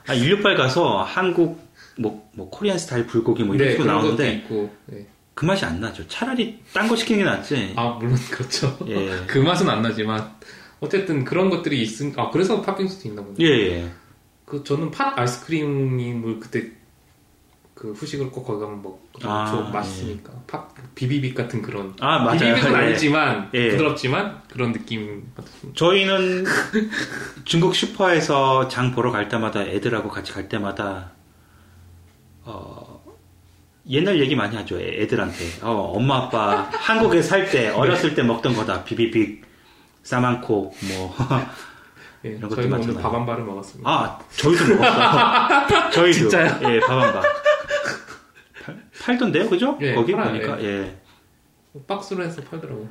S2: 아, 168 가서 한국 뭐, 뭐 코리안 스타일 불고기 뭐 이런
S1: 네,
S2: 식으로 나오는데.
S1: 네.
S2: 그 맛이 안 나죠. 차라리 딴 거 시키는 게 낫지.
S1: 아 물론 그렇죠.
S2: 예. [LAUGHS]
S1: 그 맛은 안 나지만 어쨌든 그런 것들이 있으. 아 그래서 팥빙수도 있나 보네.
S2: 예, 예.
S1: 그 저는 팥 아이스크림을 그때 그 후식을 꼭 거기 가면 먹고
S2: 아,
S1: 좀 맛있으니까 팥 비비빅 같은 그런
S2: 아, 맞아요.
S1: 비비빅은
S2: 예.
S1: 아니지만
S2: 예.
S1: 부드럽지만 그런 느낌 같습니다.
S2: 저희는 중국 슈퍼에서 장 보러 갈 때마다 애들하고 같이 갈 때마다 어, 옛날 얘기 많이 하죠. 애- 애들한테. 어, 엄마 아빠 한국에 살 때 [LAUGHS] 어렸을 때 먹던 거다. 비비빅, 싸만코 뭐.
S1: 예, [LAUGHS]
S2: 이런
S1: 오늘
S2: 많잖아요.
S1: 밥한 발을 먹었습니다.
S2: 아, 저희도 먹었어요. [LAUGHS] 저희도.
S1: 진짜요?
S2: 예, 밥한바 팔, 팔던데요, 그죠?
S1: 예,
S2: 거기
S1: 팔아요,
S2: 보니까, 예.
S1: 박스로 해서 팔더라고.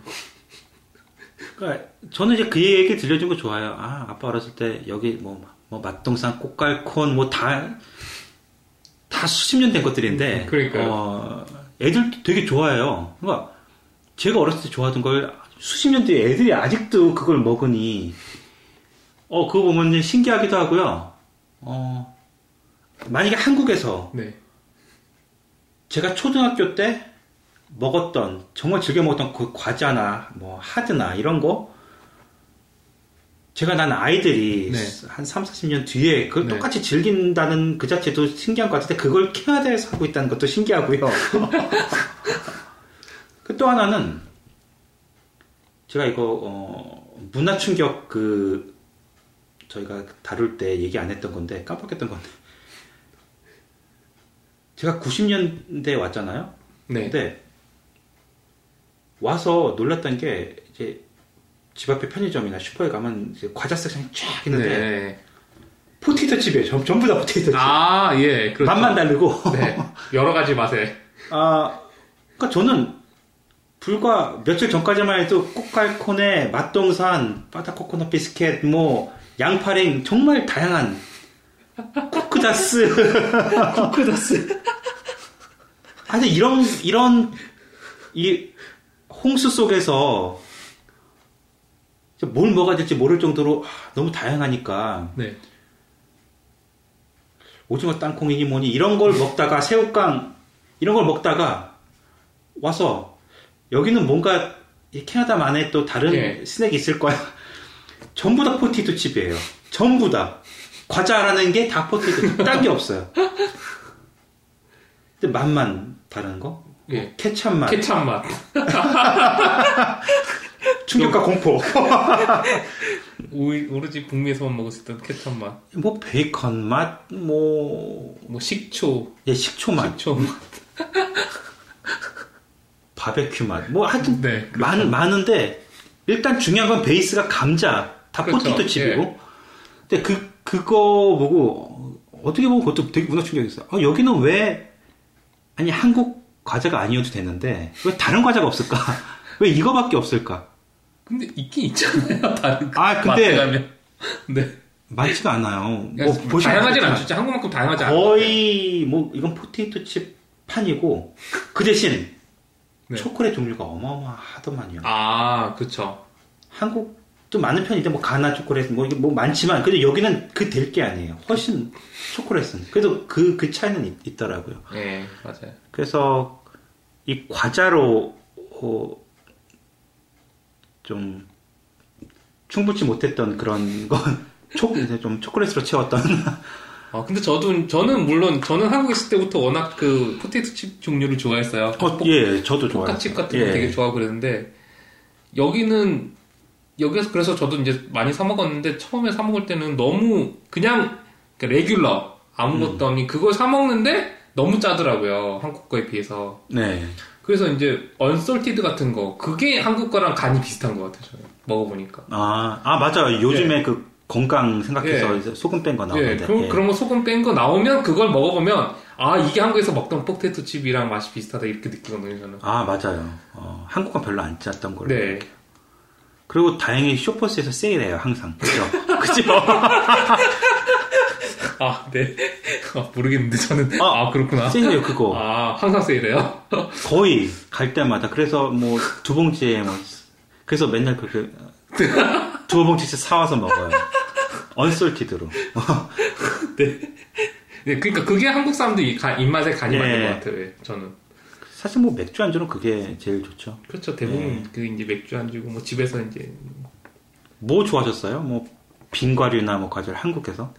S2: 그러니까 저는 이제 그 얘기 들려준 거 좋아요. 아 아빠 어렸을 때 여기 뭐, 뭐 맛동산, 꽃갈콘 뭐 다 다 수십 년 된 것들인데,
S1: 음, 그러니까요.
S2: 어, 애들도 되게 좋아해요. 그러니까 제가 어렸을 때 좋아하던 걸 수십 년 뒤에 애들이 아직도 그걸 먹으니, 어 그거 보면 신기하기도 하고요. 어 만약에 한국에서
S1: 네.
S2: 제가 초등학교 때 먹었던 정말 즐겨 먹었던 그 과자나 뭐 하드나 이런 거 제가 난 아이들이
S1: 네.
S2: 한 3, 40년 뒤에 그걸
S1: 네.
S2: 똑같이 즐긴다는 그 자체도 신기한 것 같은데 그걸 캐나다에서 하고 있다는 것도 신기하고요. [LAUGHS] 그 또 하나는 제가 이거 어, 문화 충격 그 저희가 다룰 때 얘기 안 했던 건데 깜빡했던 건데 제가 90년대에 왔잖아요.
S1: 네.
S2: 근데 와서 놀랐던 게 이제 집 앞에 편의점이나 슈퍼에 가면 이제 과자 섹션이 쫙 있는데
S1: 네.
S2: 포테이토 칩이에요. 전- 전부 다 포테이토 칩.
S1: 아, 예. 그렇죠.
S2: 맛만 다르고.
S1: 네. 여러 가지 맛에.
S2: 아, 그러니까 저는 불과 며칠 전까지만 해도 꼬깔콘에 맛동산, 빠다코코넛 비스켓, 뭐 양파링 정말 다양한 쿠크다스, 쿠크다스. [LAUGHS] 아니 이런 이런 이 홍수 속에서 뭘 먹어야 될지 모를 정도로 아, 너무 다양하니까
S1: 네.
S2: 오징어 땅콩이니 뭐니 이런 걸 먹다가 새우깡 이런 걸 먹다가 와서 여기는 뭔가 이 캐나다만의 또 다른
S1: 예.
S2: 스낵이 있을 거야. [LAUGHS] 전부 다 포테이토 칩이에요. 전부 다 과자라는 게 다 칩. 딴게 없어요. 근데 맛만 다른 거?
S1: 예.
S2: 케찹 맛,
S1: 케찹 맛. [LAUGHS]
S2: 충격과 공포. [LAUGHS]
S1: 오- 오로지 북미에서만 먹을 수 있던 케찹 맛.
S2: 뭐 베이컨 맛, 뭐
S1: 뭐 식초.
S2: 예, 식초 맛,
S1: 식초 맛. [LAUGHS]
S2: 바베큐 맛, 뭐 하여튼
S1: 네.
S2: 많, 많은데 일단 중요한 건 베이스가 감자 다
S1: 그렇죠.
S2: 포테이토 칩이고 근데 그 그거 보고 어, 어떻게 보면 그것도 되게 문화 충격이었어요 어, 여기는 왜 아니 한국 과자가 아니어도 되는데 왜 다른 과자가 없을까 [LAUGHS] 왜 이거밖에 없을까
S1: 근데 있긴 있잖아요. [LAUGHS] 다른
S2: 아, 근데-
S1: 마트 가면. 네.
S2: 많지가 않아요 뭐
S1: 그러니까
S2: 보시면
S1: 다양하진 않죠. 한국만큼 다양하지 않아요.
S2: 거의 뭐 이건 포테이토 칩 판이고 그 대신
S1: 네.
S2: 초콜릿 종류가 어마어마하더만요
S1: 아, 그쵸.
S2: 한국도 많은 편인데 뭐 가나 초콜릿 뭐 이게 뭐 많지만 근데 여기는 그 될 게 아니에요. 훨씬 초콜릿은 그래도 그그 차이는 있, 더라고요
S1: 예, 맞아요.
S2: 그래서 이 과자로 어, 좀 충분치 못했던 그런 건 [LAUGHS] 초, 이제 좀 초콜릿으로 채웠던
S1: 아, 근데 저도, 저는 물론, 저는 한국에 있을 때부터 워낙 그 포테이토 칩 종류를 좋아했어요.
S2: 어, 예 저도 좋아요.
S1: 포카칩 같은 거
S2: 예.
S1: 되게 좋아하고 그랬는데, 여기는, 여기에서 그래서 저도 이제 많이 사 먹었는데, 처음에 사 먹을 때는 너무, 그냥, 그러니까 regular, 아무것도 없는, 그걸 사 먹는데, 너무 짜더라고요. 한국 거에 비해서.
S2: 네.
S1: 그래서 이제, unsalted 같은 거, 그게 한국 거랑 간이 비슷한 것 같아요, 저는. 먹어보니까.
S2: 아, 아 맞아요. 요즘에 그 건강 생각해서
S1: 예.
S2: 소금 뺀거
S1: 예,
S2: 나오는데.
S1: 그럼,
S2: 예.
S1: 그런 거 소금 뺀 거 나오면 그걸 먹어보면 아 이게 한국에서 먹던 포테이토 칩이랑 맛이 비슷하다 이렇게 느끼거든요 저는.
S2: 아 맞아요. 어, 한국은 별로 안 짰던 걸로.
S1: 네.
S2: 그리고 다행히 쇼퍼스에서 세일해요 항상. 그죠? [LAUGHS] 그죠?
S1: 아 네. 아, 모르겠는데 저는
S2: 아,
S1: 아, 그렇구나.
S2: 세일해요 그거.
S1: 아 항상 세일해요.
S2: 거의 갈 때마다. 그래서 뭐 두 봉지에 뭐 그래서 맨날 그렇게 [LAUGHS] 두 봉지씩 사와서 먹어요. 언솔티드로. [LAUGHS]
S1: 네, 그러니까 그게 한국 사람들 가- 입맛에 간이
S2: 예.
S1: 맞는 것 같아요. 예, 저는.
S2: 사실 뭐 맥주 안주는 그게 제일 좋죠.
S1: 그렇죠. 대부분
S2: 네.
S1: 그 이제 맥주 안주고 뭐 집에서 이제
S2: 뭐 좋아하셨어요? 뭐 빙과류나 뭐 과자를 한국에서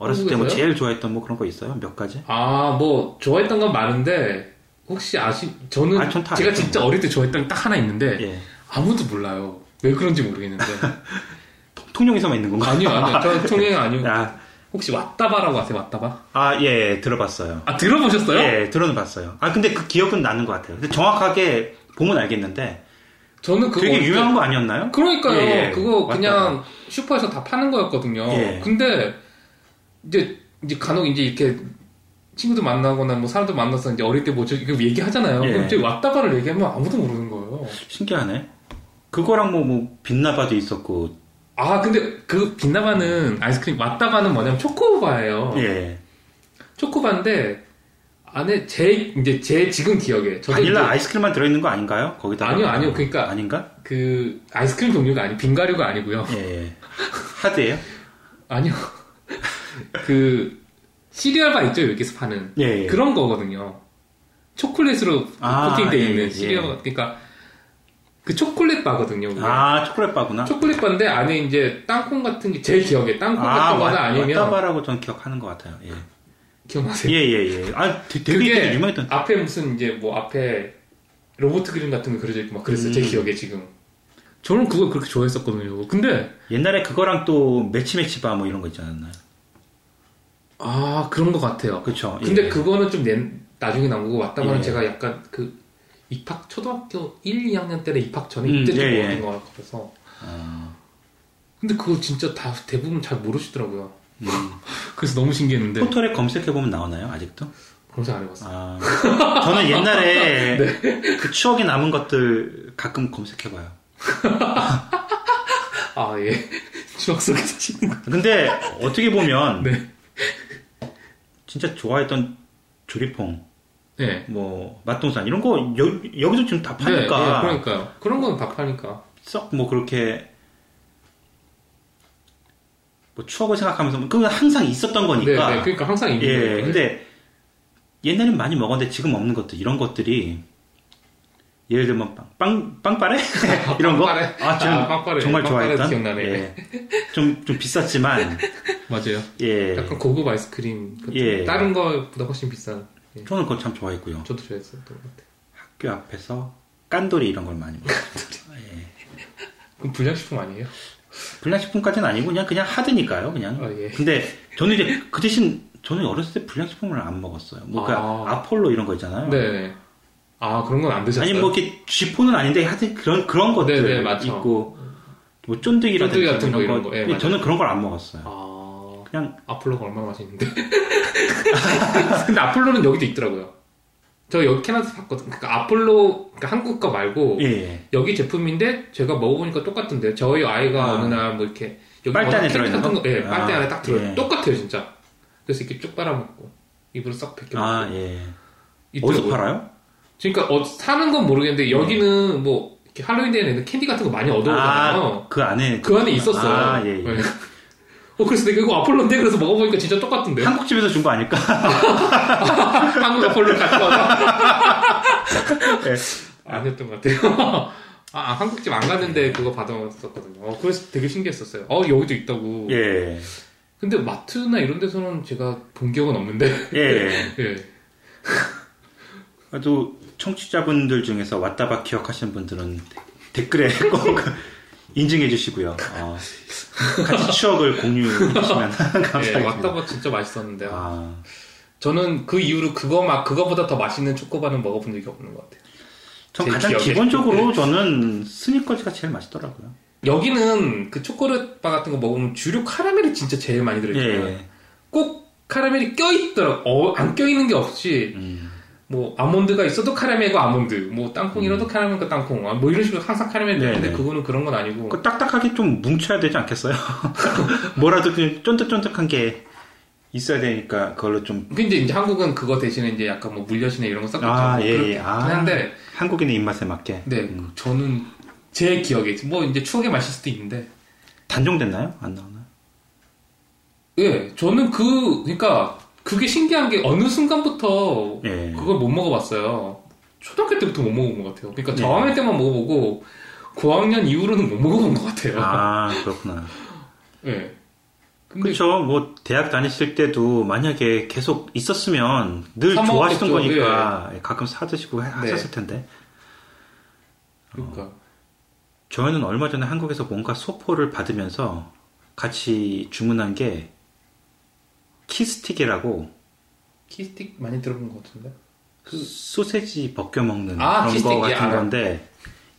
S2: 어렸을 때 뭐? 제일 좋아했던 뭐 그런 거 있어요? 몇 가지?
S1: 아 뭐 좋아했던 건 많은데 혹시 아시 저는
S2: 아, 전다
S1: 제가. 진짜 어릴 때 좋아했던 게 딱 하나 있는데
S2: 예.
S1: 아무도 몰라요. 왜 그런지 모르겠는데. [LAUGHS]
S2: 통영에서만 있는 건가?
S1: 아니요, 아니요. 저 통행 아니고.
S2: 아,
S1: 혹시 왔다바라고 아세요? 왔다바?
S2: 아, 예, 예, 들어봤어요.
S1: 아, 들어보셨어요?
S2: 예, 들어는 봤어요. 아, 근데 그 기억은 나는 것 같아요. 근데 정확하게 보면 알겠는데
S1: 저는 그거.
S2: 되게
S1: 어릴 때-
S2: 유명한 거 아니었나요?
S1: 그러니까요.
S2: 예, 예.
S1: 그거
S2: 왔다바.
S1: 그냥 슈퍼에서 다 파는 거였거든요.
S2: 예.
S1: 근데 이제 이제 간혹 이제 이렇게 친구들 만나거나 뭐 사람들 만나서 이제 어릴 때 뭐죠 이거 얘기하잖아요.
S2: 예.
S1: 그럼 갑자기 왔다가를 얘기하면 아무도 모르는 거예요.
S2: 신기하네. 그거랑 뭐, 뭐, 빛나바도 있었고,
S1: 아 근데 그 빛나가는 아이스크림 왔다가는 뭐냐면 초코바예요.
S2: 예.
S1: 초코바인데 안에 제 이제 제 지금 기억에
S2: 바닐라
S1: 이제
S2: 아이스크림만 들어있는 거 아닌가요? 거기다.
S1: 아니요, 아니요. 그러니까-
S2: 아닌가?
S1: 그 아이스크림 종류가 아니 빙가류가 아니고요.
S2: 예. 예. 하드예요 [LAUGHS]
S1: 아니요. 그 시리얼바 있죠 여기서 파는
S2: 예. 예.
S1: 그런 거거든요. 초콜릿으로
S2: 아,
S1: 코팅돼
S2: 예,
S1: 있는
S2: 예.
S1: 시리얼 그러니까 그 초콜릿 바거든요. 그게.
S2: 아, 초콜릿 바구나.
S1: 초콜릿 바인데 안에 이제 땅콩 같은 게제 기억에 땅콩
S2: 아,
S1: 같은 거나
S2: 와-
S1: 아니면
S2: 왔다바라고 전 기억하는 것 같아요. 예.
S1: 기억나세요?
S2: 예, 예, 예. 아, 되- 되게, 유명했던.
S1: 앞에 무슨 이제 뭐 앞에 로봇 그림 같은 거 그려져 있고 막 그랬어요. 제
S2: 음.
S1: 기억에 지금. 저는 그걸 그렇게 좋아했었거든요. 근데
S2: 옛날에 그거랑 또 매치매치바 뭐 이런 거 있지 않았나요?
S1: 아 그런 것 같아요.
S2: 그쵸.
S1: 근데
S2: 예.
S1: 그거는 좀 낸- 나중에 나온 거고 왔다가는
S2: 예.
S1: 제가 약간 그 입학 초등학교 1, 2학년 때는 입학 전에
S2: 음,
S1: 이때 좀
S2: 예, 예.
S1: 거 같아서
S2: 아,
S1: 근데 그거 진짜 다 대부분 잘 모르시더라고요.
S2: 음. [LAUGHS]
S1: 그래서 너무 신기했는데
S2: 포털에 검색해 보면 나와나요? 아직도?
S1: 검색 안 해봤어요.
S2: 아, 저는 옛날에 [LAUGHS]
S1: 네.
S2: 그 추억이 남은 것들 가끔 검색해 봐요. [LAUGHS]
S1: 아 예. 추억 속에 사시는 거.
S2: 근데 어떻게 보면
S1: 네.
S2: 진짜 좋아했던 조리퐁,
S1: 네.
S2: 뭐 맛동산 이런 거 여, 여기서 지금 다
S1: 네,
S2: 파니까
S1: 예, 그러니까요. 그런 거는 다 파니까.
S2: 썩 뭐 그렇게 뭐 추억을 생각하면서 뭐 그건 항상 있었던 거니까.
S1: 네, 네. 그러니까 항상 있는
S2: 예,
S1: 거예요.
S2: 근데 옛날엔 많이 먹었는데 지금 없는 것들 이런 것들이 예를 들면 빵, 빵 빵빠레 [LAUGHS] 이런 거.
S1: 빵빠레.
S2: 아, 지금
S1: 아, 빵빠레.
S2: 정말 좋아했던.
S1: 기억나네.
S2: 예. 좀, 좀 비쌌지만, [LAUGHS]
S1: 맞아요.
S2: 예.
S1: 약간 고급 아이스크림.
S2: 예.
S1: 다른 거보다 훨씬 비싼. 예.
S2: 저는 그걸 참 좋아했고요.
S1: 저도 좋아했었던 것 같아요.
S2: 학교 앞에서 깐돌이 이런 걸 많이 먹었어요. 예.
S1: 그럼 불량식품 아니에요?
S2: 불량식품까지는 아니고 그냥 그냥 하드니까요, 그냥.
S1: 아, 예.
S2: 근데 저는 이제 그 대신 저는 어렸을 때 불량식품을 안 먹었어요. 뭐그
S1: 아.
S2: 아폴로 이런 거 있잖아요.
S1: 네. 아, 그런 건안 드셨어요?
S2: 아니 뭐 이렇게 쥐포는 아닌데 하여튼 그런 그런 것들
S1: 네, 네, 맞죠.
S2: 있고 뭐 쫀득이라든지
S1: 쫀득이 같은 거 이런 거. 예,
S2: 근데 저는 그런 걸 안 먹었어요.
S1: 아,
S2: 그냥
S1: 아폴로가 얼마나 맛있는데. [LAUGHS] 근데 아폴로는 여기도 있더라고요. 저 여기 캐나다에서 봤거든. 그러니까 아폴로, 그러니까 한국 거 말고,
S2: 예.
S1: 여기 제품인데, 제가 먹어보니까 똑같은데, 저희 아이가
S2: 아.
S1: 어느 날 뭐 이렇게, 여기
S2: 빨대 안에
S1: 캔디
S2: 들어있는 거?
S1: 거, 예, 빨대
S2: 아,
S1: 안에 딱 들어요.
S2: 예.
S1: 똑같아요, 진짜. 그래서 이렇게 쭉 빨아먹고, 입으로 싹 벗겨.
S2: 아 예. 어디서 팔아요?
S1: 그러니까 어, 사는 건 모르겠는데 여기는 뭐 이렇게 할로윈 데이는 캔디 같은 거 많이 얻어오잖아요.
S2: 아, 그 안에
S1: 그 안에 있었어요.
S2: 아, 예, 예.
S1: 네. 어 그래서 내가 이거 아폴로인데 그래서 먹어보니까 진짜 똑같은데.
S2: 한국 집에서 준 거 아닐까? [LAUGHS]
S1: 한국 아폴로 갖고 와서
S2: 예.
S1: 아니었던 것 같아요. [LAUGHS] 아 한국집 안 갔는데 그거 받아먹었었거든요. 어, 그래서 되게 신기했었어요. 어 여기도 있다고.
S2: 예.
S1: 근데 마트나 이런 데서는 제가 본 기억은 없는데.
S2: 예. [LAUGHS]
S1: 예.
S2: 아주 청취자분들 중에서 왔다박 기억하시는 분들은 댓글에 [LAUGHS] 꼭 인증해 주시고요. 어, 같이 [LAUGHS] 추억을 공유해 주시면
S1: 예,
S2: 감사하겠습니다.
S1: 왔다가 진짜 맛있었는데. 요
S2: 아,
S1: 저는 그 이후로 그거 막 그거보다 더 맛있는 초코바는 먹어본 적이 없는 것 같아요. 전제
S2: 가장. 기본적으로 저는 스니커즈가 제일 맛있더라고요.
S1: 여기는 그 초콜릿 바 같은 거 먹으면 주류 카라멜이 진짜 제일 많이 들어있잖아요.
S2: 예.
S1: 꼭 카라멜이 껴있더라고. 어, 안 껴있는 게 없이,
S2: 음,
S1: 뭐, 아몬드가 있어도 카라멜과 아몬드, 뭐, 땅콩이라도 카라멜과 땅콩, 아, 뭐 이런 식으로 항상 카라멜
S2: 네,
S1: 있는데
S2: 네.
S1: 그거는 그런 건 아니고.
S2: 그 딱딱하게 좀 뭉쳐야 되지 않겠어요? [LAUGHS] 뭐라도 그 쫀득쫀득한 게 있어야 되니까 그걸로 좀
S1: 근데 이제 한국은 그거 대신에 이제 약간 뭐 물엿이나 이런 거 섞었죠.
S2: 아,
S1: 뭐
S2: 예, 예. 아.
S1: 한데,
S2: 한국인의 입맛에 맞게
S1: 네,
S2: 음.
S1: 저는 제 기억에, 뭐 이제 추억의 맛일 수도 있는데,
S2: 단종됐나요? 안 나오나요?
S1: 예, 저는 그, 그러니까 그게 신기한 게 어느 순간부터
S2: 예.
S1: 그걸 못 먹어봤어요. 초등학교 때부터 못 먹어본 것 같아요. 그러니까
S2: 네.
S1: 저학년 때만 먹어보고 고학년 이후로는 못 먹어본 것 같아요.
S2: 아 그렇구나. [LAUGHS]
S1: 예. 근데
S2: 그렇죠. 뭐 대학 다니실 때도 만약에 계속 있었으면
S1: 늘사
S2: 좋아하시던
S1: 먹었겠죠.
S2: 거니까 가끔 사 드시고 하-
S1: 네.
S2: 하셨을 텐데.
S1: 그러니까
S2: 저희는 얼마 전에 한국에서 뭔가 소포를 받으면서 같이 주문한 게 키스틱이라고
S1: 키스틱 많이 들어본 것 같은데.
S2: 소세지 벗겨 먹는
S1: 아,
S2: 그런 거
S1: 키스틱, 예,
S2: 같은
S1: 알아요.
S2: 건데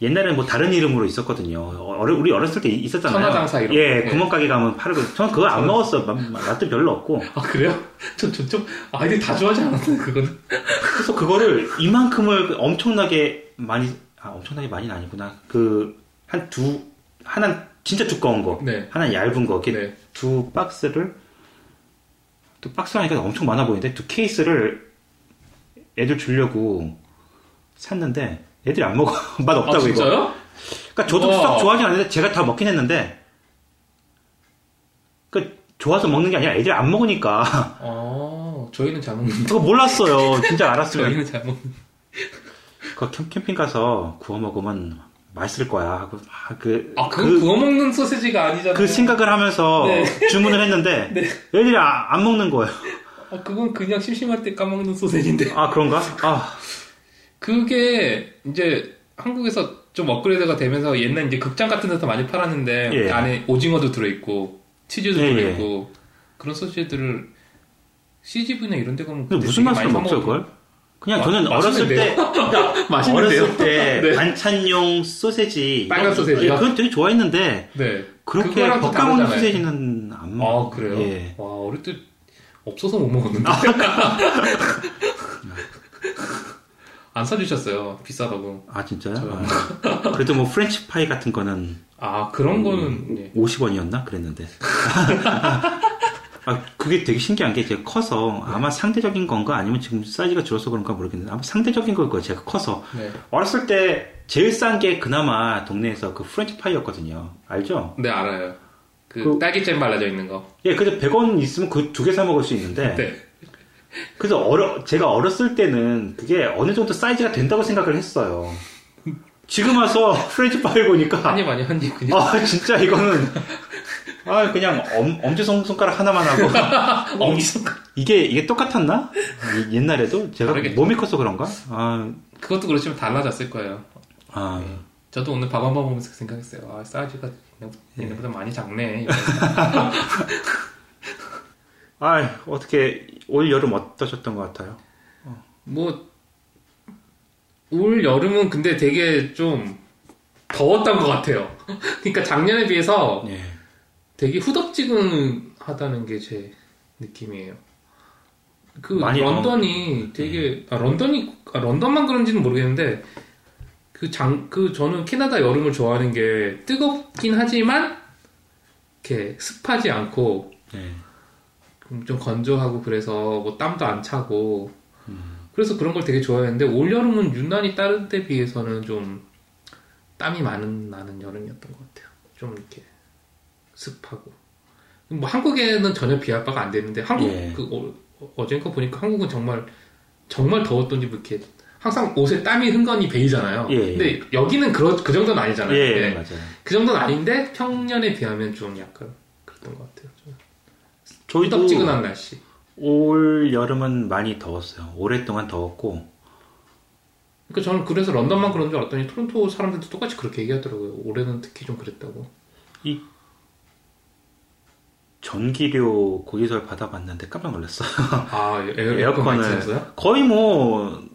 S2: 옛날에 뭐 다른 이름으로 있었거든요. 어려- 우리 어렸을 때 있었잖아요.
S1: 천하장사 이런
S2: 예,
S1: 거. 예.
S2: 구멍가게 가면 팔고. 저는 그거 안 먹었어. 맛- 맛도 별로 없고.
S1: 아 그래요? 전좀 아이들이 다 좋아하지 않았어요 그거는.
S2: 그래서 그거를 이만큼을 엄청나게 많이, 아, 엄청나게 많이는 아니구나. 그, 한 두, 하나 진짜 두꺼운 거.
S1: 네.
S2: 하나 얇은 거. 이렇게
S1: 네.
S2: 두 박스를, 두 박스라니까 엄청 많아 보이는데, 두 케이스를 애들 주려고 샀는데, 애들이 안 먹어. [LAUGHS]
S1: 맛아
S2: 없다고 이거.
S1: 진짜요?
S2: 그러니까 저도
S1: 우와.
S2: 썩 좋아하지 않는데 제가 다 먹긴 했는데 그 좋아서 먹는 게 아니라 애들이 안 먹으니까
S1: 어 저희는 잘 먹는데.
S2: 그거 몰랐어요. 진짜 알았으면
S1: 저희는 잘 먹는.
S2: 그 캠, 캠핑 가서 구워 먹으면 맛있을 거야 하고 막 그,
S1: 아 그, 구워 먹는 소세지가 아니잖아요.
S2: 그 생각을 하면서
S1: 네.
S2: 주문을 했는데 [LAUGHS] 애들이 아- 안 먹는 거예요.
S1: 아 그건 그냥 심심할 때 까먹는 소세지인데.
S2: 아 그런가? 아
S1: 그게 이제 한국에서 좀 업그레이드가 되면서 옛날 이제 극장 같은 데서 많이 팔았는데
S2: 예.
S1: 안에 오징어도 들어있고 치즈도
S2: 예,
S1: 들어있고 그런 소시지들을 CGV나 이런 데 가면
S2: 무슨 맛으로 먹죠. 그걸? 그냥
S1: 마-
S2: 저는 어렸을 때
S1: 맛있는데요? 맛있는데요? [LAUGHS]
S2: 어렸을 때
S1: 네.
S2: 반찬용 소세지
S1: 빨간?
S2: 예, 그건 되게 좋아했는데
S1: 네.
S2: 그렇게
S1: 그거랑 또
S2: 볶아 먹는
S1: 다르잖아요.
S2: 소세지는 안 먹어.
S1: 그래요?
S2: 예.
S1: 와 어릴 때 없어서 못 먹었는데 [LAUGHS] 안 사주셨어요 비싸다고
S2: 아 진짜요? 아. 그래도 뭐 프렌치 파이 같은 거는
S1: 아 그런 거는 예.
S2: 50원이었나 그랬는데. [LAUGHS] 아 그게 되게 신기한 게 제가 커서 아마 상대적인 건가 아니면 지금 사이즈가 줄어서 그런가 모르겠는데 아마 상대적인 걸 거예요. 제가 커서
S1: 네.
S2: 어렸을 때 제일 싼 게 그나마 동네에서 그 프렌치 파이였거든요. 알죠?
S1: 네 알아요 그,
S2: 그-
S1: 딸기잼 발라져 있는 거
S2: 예, 그래서 100원 있으면 그 두 개 사 먹을 수 있는데
S1: 네.
S2: 그래서 어려 제가 어렸을 때는 그게 어느 정도 사이즈가 된다고 생각을 했어요. 지금 와서 [LAUGHS] 프렌치 파이 보니까
S1: 한입 아니 한입 그냥
S2: 아 진짜 이거는 [LAUGHS] 아 그냥 엄, 엄지손 손가락 하나만 하고. [LAUGHS]
S1: 엄지 손가락
S2: 이게 이게 똑같았나? 이- 옛날에도? 제가
S1: 다르겠죠.
S2: 몸이 커서 그런가? 아,
S1: 그것도 그렇지만 달라졌을 거예요.
S2: 아.
S1: 저도 오늘 밥 한번 먹으면서 그 생각했어요. 아 사이즈가 얘네보다 많이 작네. [LAUGHS]
S2: 아, 어떻게 올 여름 어떠셨던 것 같아요?
S1: 뭐올 여름은 근데 되게 좀 더웠던 것 같아요. [LAUGHS] 그러니까 작년에 비해서
S2: 예.
S1: 되게 후덥지근하다는 게 제 느낌이에요. 그 런던이 되게 아, 런던이 아, 런던만 그런지는 모르겠는데 그장그 저는 캐나다 여름을 좋아하는 게 뜨겁긴 하지만 이렇게 습하지 않고
S2: 예.
S1: 좀 건조하고 그래서 뭐 땀도 안 차고 그래서 그런 걸 되게 좋아했는데 올 여름은 유난히 다른 때 비해서는 좀 땀이 많은 나는 여름이었던 것 같아요. 좀 이렇게 습하고 뭐 한국에는 전혀 비할 바가 안 되는데 한국
S2: 예.
S1: 그 어, 어젠가 보니까 한국은 정말 정말 더웠던지 뭐 이렇게 항상 옷에 땀이 흥건히 배이잖아요.
S2: 예, 예.
S1: 근데 여기는 그러, 그 정도는 아니잖아요.
S2: 예,
S1: 네.
S2: 맞아요.
S1: 그 정도는 아닌데 평년에 비하면 좀 약간 그랬던 것 같아요. 좀
S2: 저희도
S1: 후덥지근한 날씨.
S2: 올 여름은 많이 더웠어요. 오랫동안 더웠고
S1: 그러니까 저는 그래서 런던만 그런 줄 알았더니 토론토 사람들도 똑같이 그렇게 얘기하더라고요. 올해는 특히 좀 그랬다고.
S2: 전기료 고지서를 받아봤는데 깜짝 놀랐어요.
S1: 아 [LAUGHS] 에어, 많이
S2: 에어컨을
S1: 틀었어요?
S2: 거의 뭐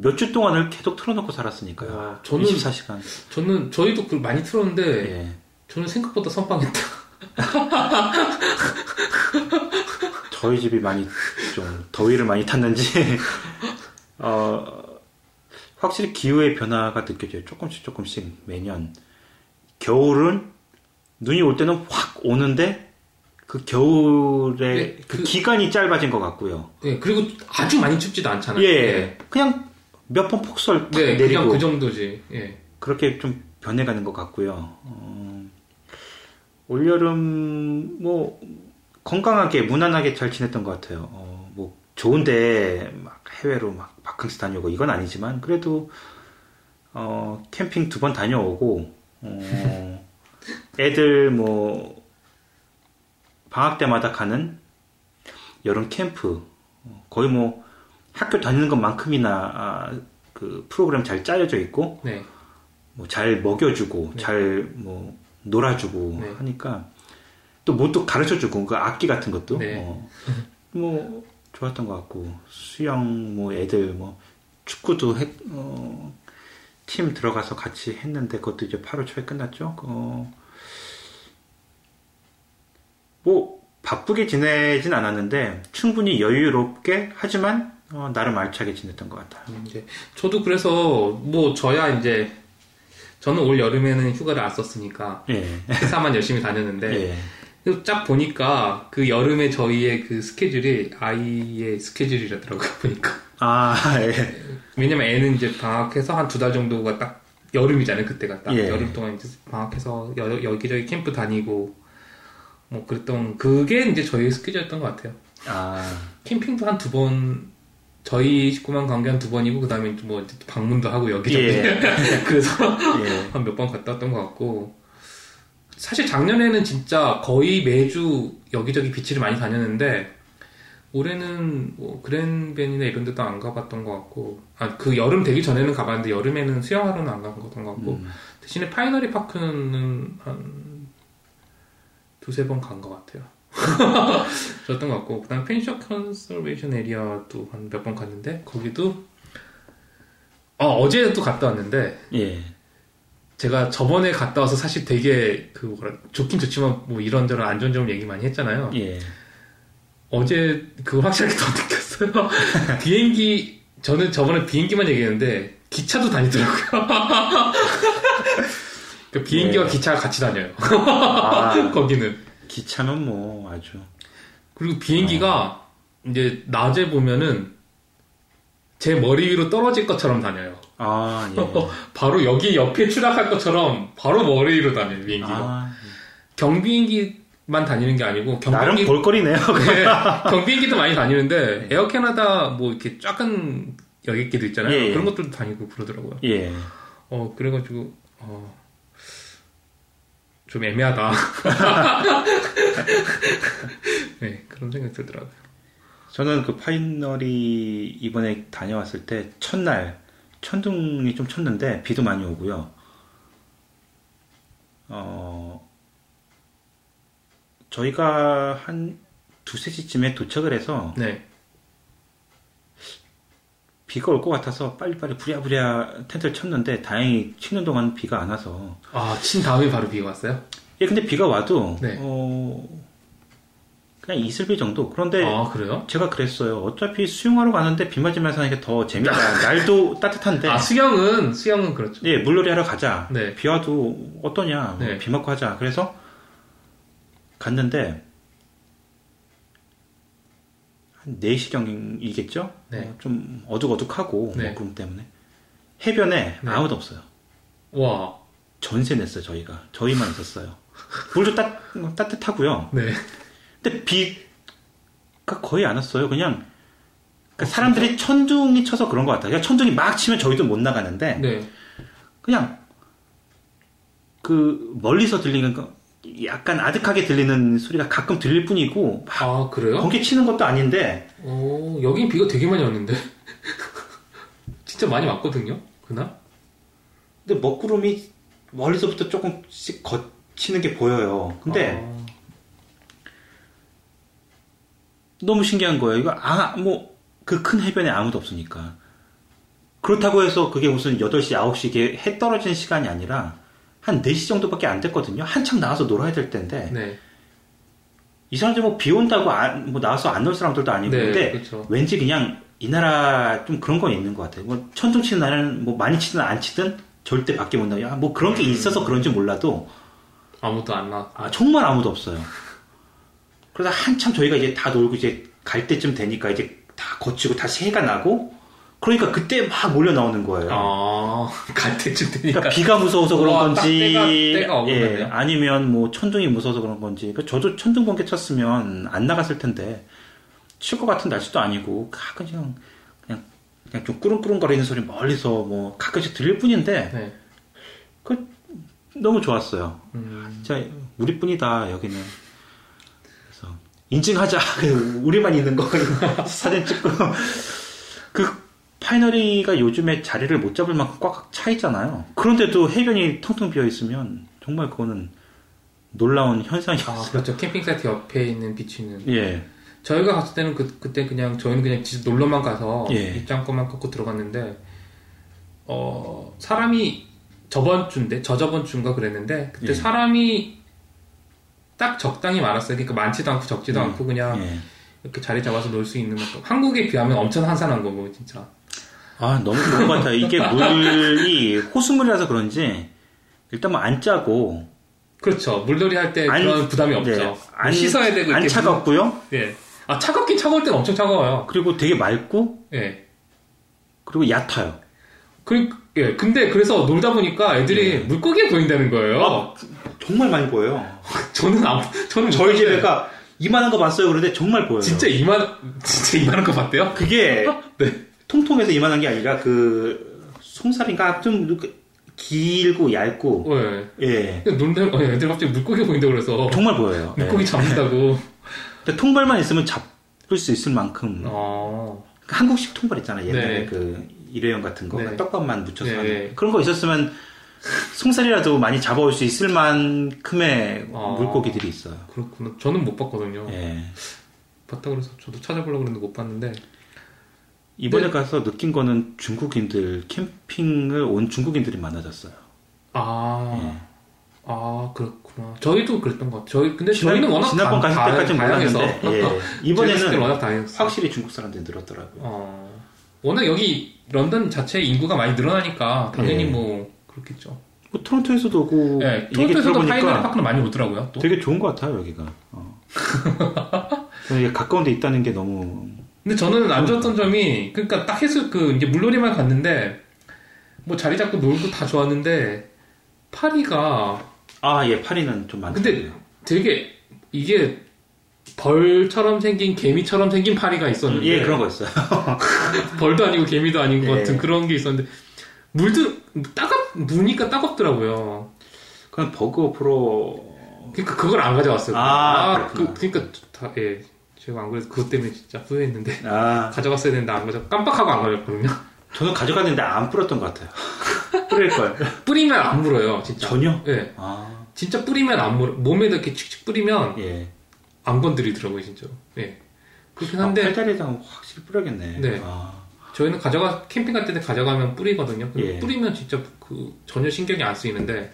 S2: 몇 주 동안을 계속 틀어놓고 살았으니까요.
S1: 와, 저는
S2: 24시간.
S1: 저는 저희도 그 많이 틀었는데
S2: 예.
S1: 저는 생각보다 선빵했다. [LAUGHS]
S2: 저희 집이 많이 좀 더위를 많이 탔는지 [LAUGHS] 어, 확실히 기후의 변화가 느껴져요. 조금씩 조금씩 매년 겨울은 눈이 올 때는 확 오는데 그 겨울의
S1: 네,
S2: 그
S1: 그-
S2: 기간이 짧아진 것 같고요.
S1: 예, 그리고 아주 많이 춥지도 않잖아요.
S2: 예, 그냥 몇 번 폭설 탁
S1: 네,
S2: 내리고
S1: 그냥 그 정도지. 예.
S2: 그렇게 좀 변해가는 것 같고요. 어, 올 여름 뭐 건강하게 무난하게 잘 지냈던 것 같아요. 어, 뭐 좋은데 막 해외로 막 바캉스 다녀오고 이건 아니지만 그래도 어, 캠핑 두 번 다녀오고 어, [LAUGHS] 애들 뭐 방학 때마다 가는 여름 캠프 어, 거의 뭐 학교 다니는 것만큼이나 아, 그 프로그램 잘 짜여져 있고
S1: 네.
S2: 뭐잘 먹여주고
S1: 네.
S2: 잘뭐 놀아주고
S1: 네.
S2: 하니까 또 뭐또 가르쳐주고 그 악기 같은 것도
S1: 네.
S2: 어, 뭐 좋았던 것 같고 수영 뭐 애들 뭐 축구도 했, 어, 팀 들어가서 같이 했는데 그것도 이제 8월 초에 끝났죠. 어, 뭐 바쁘게 지내진 않았는데 충분히 여유롭게 하지만 어, 나름 알차게 지냈던 것 같아요.
S1: 음, 이제 저도 그래서 뭐 저야 이제 저는 올 여름에는 휴가를 안 썼으니까
S2: 예.
S1: 회사만 열심히 다녔는데
S2: 예.
S1: 딱 보니까 그 여름에 저희의 그 스케줄이 아이의 스케줄이라더라고요 보니까
S2: 아, 예.
S1: 왜냐면 애는 이제 방학해서 한 두 달 정도가 딱 여름이잖아요 그때가 딱
S2: 예.
S1: 여름 동안 이제 방학해서 여, 여기저기 캠프 다니고 뭐 그랬던 그게 이제 저희 스케줄이었던 것 같아요
S2: 아,
S1: 캠핑도 한 두 번 저희 식구만 관계 한두 번이고 그 다음에 뭐 이제 또 방문도 하고 여기저기
S2: 예. [LAUGHS]
S1: 그래서
S2: 예.
S1: 한몇 번 갔다 왔던 것 같고 사실 작년에는 진짜 거의 매주 여기저기 비치를 많이 다녔는데 올해는 뭐 그랜벤이나 이런 데도 안 가봤던 것 같고 아 그 여름 되기 전에는 가봤는데 여름에는 수영하러는 안 가봤던 것 같고
S2: 음.
S1: 대신에 파이너리 파크는 한 두세 번 간 것 같아요. [LAUGHS] 그랬던 것 같고 그다음 Fanshawe Conservation Area도 한 몇 번 갔는데 거기도 어, 어제도 갔다 왔는데
S2: 예.
S1: 제가 저번에 갔다 와서 사실 되게 그 뭐라 좋긴 좋지만 뭐 이런저런 안 좋은 점 얘기 많이 했잖아요.
S2: 예.
S1: 어제 그걸 확실하게 더 [LAUGHS] 느꼈어요. 비행기 저는 저번에 비행기만 얘기했는데 기차도 다니더라고요. [LAUGHS] 그 비행기와
S2: 네.
S1: 기차가 같이 다녀요.
S2: 아, [LAUGHS]
S1: 거기는.
S2: 기차면 뭐 아주.
S1: 그리고 비행기가 이제 낮에 보면은 제 머리 위로 떨어질 것처럼 다녀요.
S2: 아, 예.
S1: 바로 여기 옆에 추락할 것처럼 바로 머리 위로 다녀요, 비행기가.
S2: 아,
S1: 경비행기 만 다니는 게 아니고
S2: 나름
S1: 경비행기
S2: 볼거리네요.
S1: 네, [LAUGHS] 경비행기도 많이 다니는데 에어 캐나다 뭐 이렇게 작은 여객기도 있잖아요.
S2: 예, 예.
S1: 그런 것들도 다니고 그러더라고요.
S2: 예.
S1: 어 그래가지고 어, 좀 애매하다. [LAUGHS] 네 그런 생각 들더라고요.
S2: 저는 그 파이널이 이번에 다녀왔을 때 첫날 천둥이 좀 쳤는데 비도 많이 오고요. 어, 저희가 한 두세 시쯤에 도착을 해서
S1: 네.
S2: 비가 올 것 같아서 빨리빨리 부랴부랴 텐트를 쳤는데 다행히 치는 동안 비가 안 와서
S1: 아 친 다음에 바로 비가 왔어요?
S2: 예 근데 비가 와도
S1: 네.
S2: 어, 그냥 이슬비 정도 그런데
S1: 아 그래요?
S2: 제가 그랬어요. 어차피 수영하러 가는데 비 맞으면서 하니까 더 재밌다. [LAUGHS] 날도 따뜻한데.
S1: 아 수영은 수영은 그렇죠.
S2: 예, 물놀이 하러 가자.
S1: 네.
S2: 비 와도 어떠냐. 뭐
S1: 네.
S2: 비 맞고 하자. 그래서 갔는데 한 4시경이겠죠?
S1: 네.
S2: 어, 좀 어둑어둑하고
S1: 네.
S2: 뭐 구름 때문에 해변에
S1: 네.
S2: 아무도 없어요.
S1: 와.
S2: 전세 냈어요, 저희가. 저희만 있었어요. [LAUGHS] 물도 따, 따뜻하고요.
S1: 네.
S2: 근데 비가 거의 안 왔어요. 그냥 그러니까 사람들이 천둥이 쳐서 그런 것 같아요. 그냥 천둥이 막 치면 저희도 못 나가는데
S1: 네.
S2: 그냥 그 멀리서 들리는 거 약간 아득하게 들리는 소리가 가끔 들릴 뿐이고
S1: 막아 그래요?
S2: 번개 치는 것도 아닌데
S1: 오 여긴 비가 되게 많이 왔는데. [LAUGHS] 진짜 많이 왔거든요. 그날?
S2: 근데 먹구름이 멀리서부터 조금씩 거치는 게 보여요. 근데
S1: 아,
S2: 너무 신기한 거예요. 이거 아, 뭐, 그 큰 해변에 아무도 없으니까. 그렇다고 해서 그게 무슨 8시, 9시 이게 해 떨어지는 시간이 아니라 한 4시 정도밖에 안 됐거든요. 한창 나와서 놀아야 될 텐데.
S1: 네.
S2: 이 사람들 뭐 비 온다고 안- 뭐 나와서 안 놀 사람들도 아니고.
S1: 네,
S2: 근데
S1: 그렇죠.
S2: 왠지 그냥 이 나라 좀 그런 건 있는 것 같아요. 뭐 천둥 치는 날은 뭐 많이 치든 안 치든 절대 밖에 못 나가. 뭐 그런 게 있어서 그런지 몰라도
S1: 아무도 안 나.
S2: 아, 정말 아무도 없어요. 그러다 한참 저희가 이제 다 놀고 이제 갈 때쯤 되니까 이제 다 거치고 다시 해가 나고 그러니까 그때 막 몰려 나오는 거예요.
S1: 아, [LAUGHS] 갈 때쯤 되니까.
S2: 그러니까 비가 무서워서 그런
S1: 와, 딱
S2: 건지
S1: 때가- 때가
S2: 예. 아니면 뭐 천둥이 무서워서 그런 건지 그러니까 저도 천둥 번개 쳤으면 안 나갔을 텐데 칠 것 같은 날씨도 아니고 가끔 그냥 그냥 그냥 좀 꾸릉꾸릉거리는 소리 멀리서 뭐 가끔씩 들릴 뿐인데
S1: 네.
S2: 너무 좋았어요.
S1: 음,
S2: 진짜 우리뿐이다 여기는. 그래서 인증하자. [LAUGHS] 우리만 있는 거 [LAUGHS] 사진 찍고 그 파이널이가 요즘에 자리를 못 잡을 만큼 꽉차 있잖아요. 그런데도 해변이 텅텅 비어 있으면 정말 그거는 놀라운 현상이었어요.
S1: 아, 그렇죠. 캠핑 사이트 옆에 있는 비치는.
S2: 예,
S1: 저희가 갔을 때는 그, 그때 그냥 저희는 그냥 진짜 놀러만 가서
S2: 예.
S1: 입장권만 끊고 들어갔는데 어, 사람이 저번 주인데, 저저번 주인가 그랬는데, 그때
S2: 예.
S1: 사람이 딱 적당히 많았어요. 그러니까 많지도 않고 적지도
S2: 음.
S1: 않고 그냥
S2: 예.
S1: 이렇게 자리 잡아서 놀 수 있는 만큼. 한국에 비하면 엄청 한산한 거고, 진짜.
S2: 아, 너무 좋은 것 같아요. 이게 물이 호수물이라서 그런지, 일단 뭐 안 짜고,
S1: 그렇죠. 물놀이 할때
S2: 안-
S1: 그런 부담이 없죠.
S2: 네,
S1: 뭐
S2: 안,
S1: 씻어야 되고.
S2: 안 차갑고요.
S1: 물- 예. 아, 차갑긴 차가울 때는 엄청 차가워요.
S2: 그리고 되게 맑고,
S1: 예.
S2: 그리고 얕아요.
S1: 그, 예. 근데 그래서 놀다 보니까 애들이
S2: 예.
S1: 물고기에 보인다는 거예요.
S2: 아, 정말 많이 보여요. [LAUGHS]
S1: 저는 안, 저는
S2: 저희
S1: 못
S2: 집에가 이만한 거 봤어요. 그런데 정말 보여요.
S1: 진짜 이만, [LAUGHS] 진짜 이만한 거 봤대요?
S2: 그게 [LAUGHS]
S1: 네.
S2: 통통해서 이만한 게 아니라 그 송살인가 좀 이렇게 길고 얇고
S1: 예.
S2: 예
S1: 놀다, 어, 애들 갑자기 물고기 보인다고 그래서.
S2: 정말 보여요. 예. [LAUGHS]
S1: 물고기 잡는다고.
S2: 근데 통발만 있으면 잡을 수 있을 만큼
S1: 어.
S2: 그 한국식 통발 있잖아요. 옛날에
S1: 네.
S2: 그 일회용 같은 거
S1: 네.
S2: 떡밥만 묻혀서
S1: 네.
S2: 하는 그런 거 있었으면 송살이라도 많이 잡아올 수 있을 만큼의
S1: 아.
S2: 물고기들이 있어요.
S1: 그렇구나. 저는 못 봤거든요.
S2: 예.
S1: 봤다 그래서 저도 찾아보려고 그랬는데 못 봤는데.
S2: 이번에
S1: 네.
S2: 가서 느낀 거는 중국인들 캠핑을 온 중국인들이 많아졌어요.
S1: 아.
S2: 예.
S1: 아, 그렇구나. 저희도 그랬던 것 같아요. 저희, 근데
S2: 지난-
S1: 저희는 워낙
S2: 지난번
S1: 다-
S2: 갔을
S1: 다양해서.
S2: 몰랐는데 [LAUGHS] 예. 이번에는
S1: 워낙 다양했어.
S2: 확실히 중국 사람들이 늘었더라고요.
S1: 어, 워낙 여기 런던 자체 인구가 많이 늘어나니까 당연히
S2: 예.
S1: 뭐 그렇겠죠.
S2: 뭐 토론토에서도 오고
S1: 네,
S2: 얘기
S1: 토론토에서도 Pinery Park는 많이 오더라고요. 또.
S2: 되게 좋은 것 같아요 여기가. 어. [LAUGHS] 가까운 데 있다는 게 너무
S1: 근데 저는 안 좋았던 점이 그러니까 딱 해수 그 이제 물놀이만 갔는데 뭐 자리 잡고 놀고 다 좋았는데 파리가
S2: 아 예 파리는 좀 많죠.
S1: 근데 되게 이게 벌처럼 생긴 개미처럼 생긴 파리가 있었는데
S2: 예 그런 거 있어요. [LAUGHS]
S1: 벌도 아니고 개미도 아닌 것
S2: 예.
S1: 같은 그런 게 있었는데 물도 따갑 무니까 따갑더라고요.
S2: 그건 버그 프로
S1: 그러니까 그걸 안 가져왔어요.
S2: 아,
S1: 그,
S2: 그렇구나.
S1: 그러니까 다, 예. 제가 안 그래도 그것 때문에 진짜 후회했는데
S2: 아 [LAUGHS]
S1: 가져갔어야 되는데 안 가져 깜빡하고 안 가져왔거든요.
S2: 저는 가져갔는데 안 뿌렸던 것 같아요. [LAUGHS] 뿌릴 걸 [LAUGHS]
S1: 뿌리면 안 물어요, 진짜.
S2: 전혀.
S1: 예.
S2: 아
S1: 진짜 뿌리면 안 물어. 몸에다 이렇게 칙칙 뿌리면
S2: 예.
S1: 안 건드리더라고요, 진짜로. 예. 그렇긴
S2: 아,
S1: 한데
S2: 팔다리에다 확실히 뿌려야겠네.
S1: 네.
S2: 아,
S1: 저희는 가져가 캠핑 갈 때 가져가면 뿌리거든요.
S2: 예.
S1: 뿌리면 진짜 그 전혀 신경이 안 쓰이는데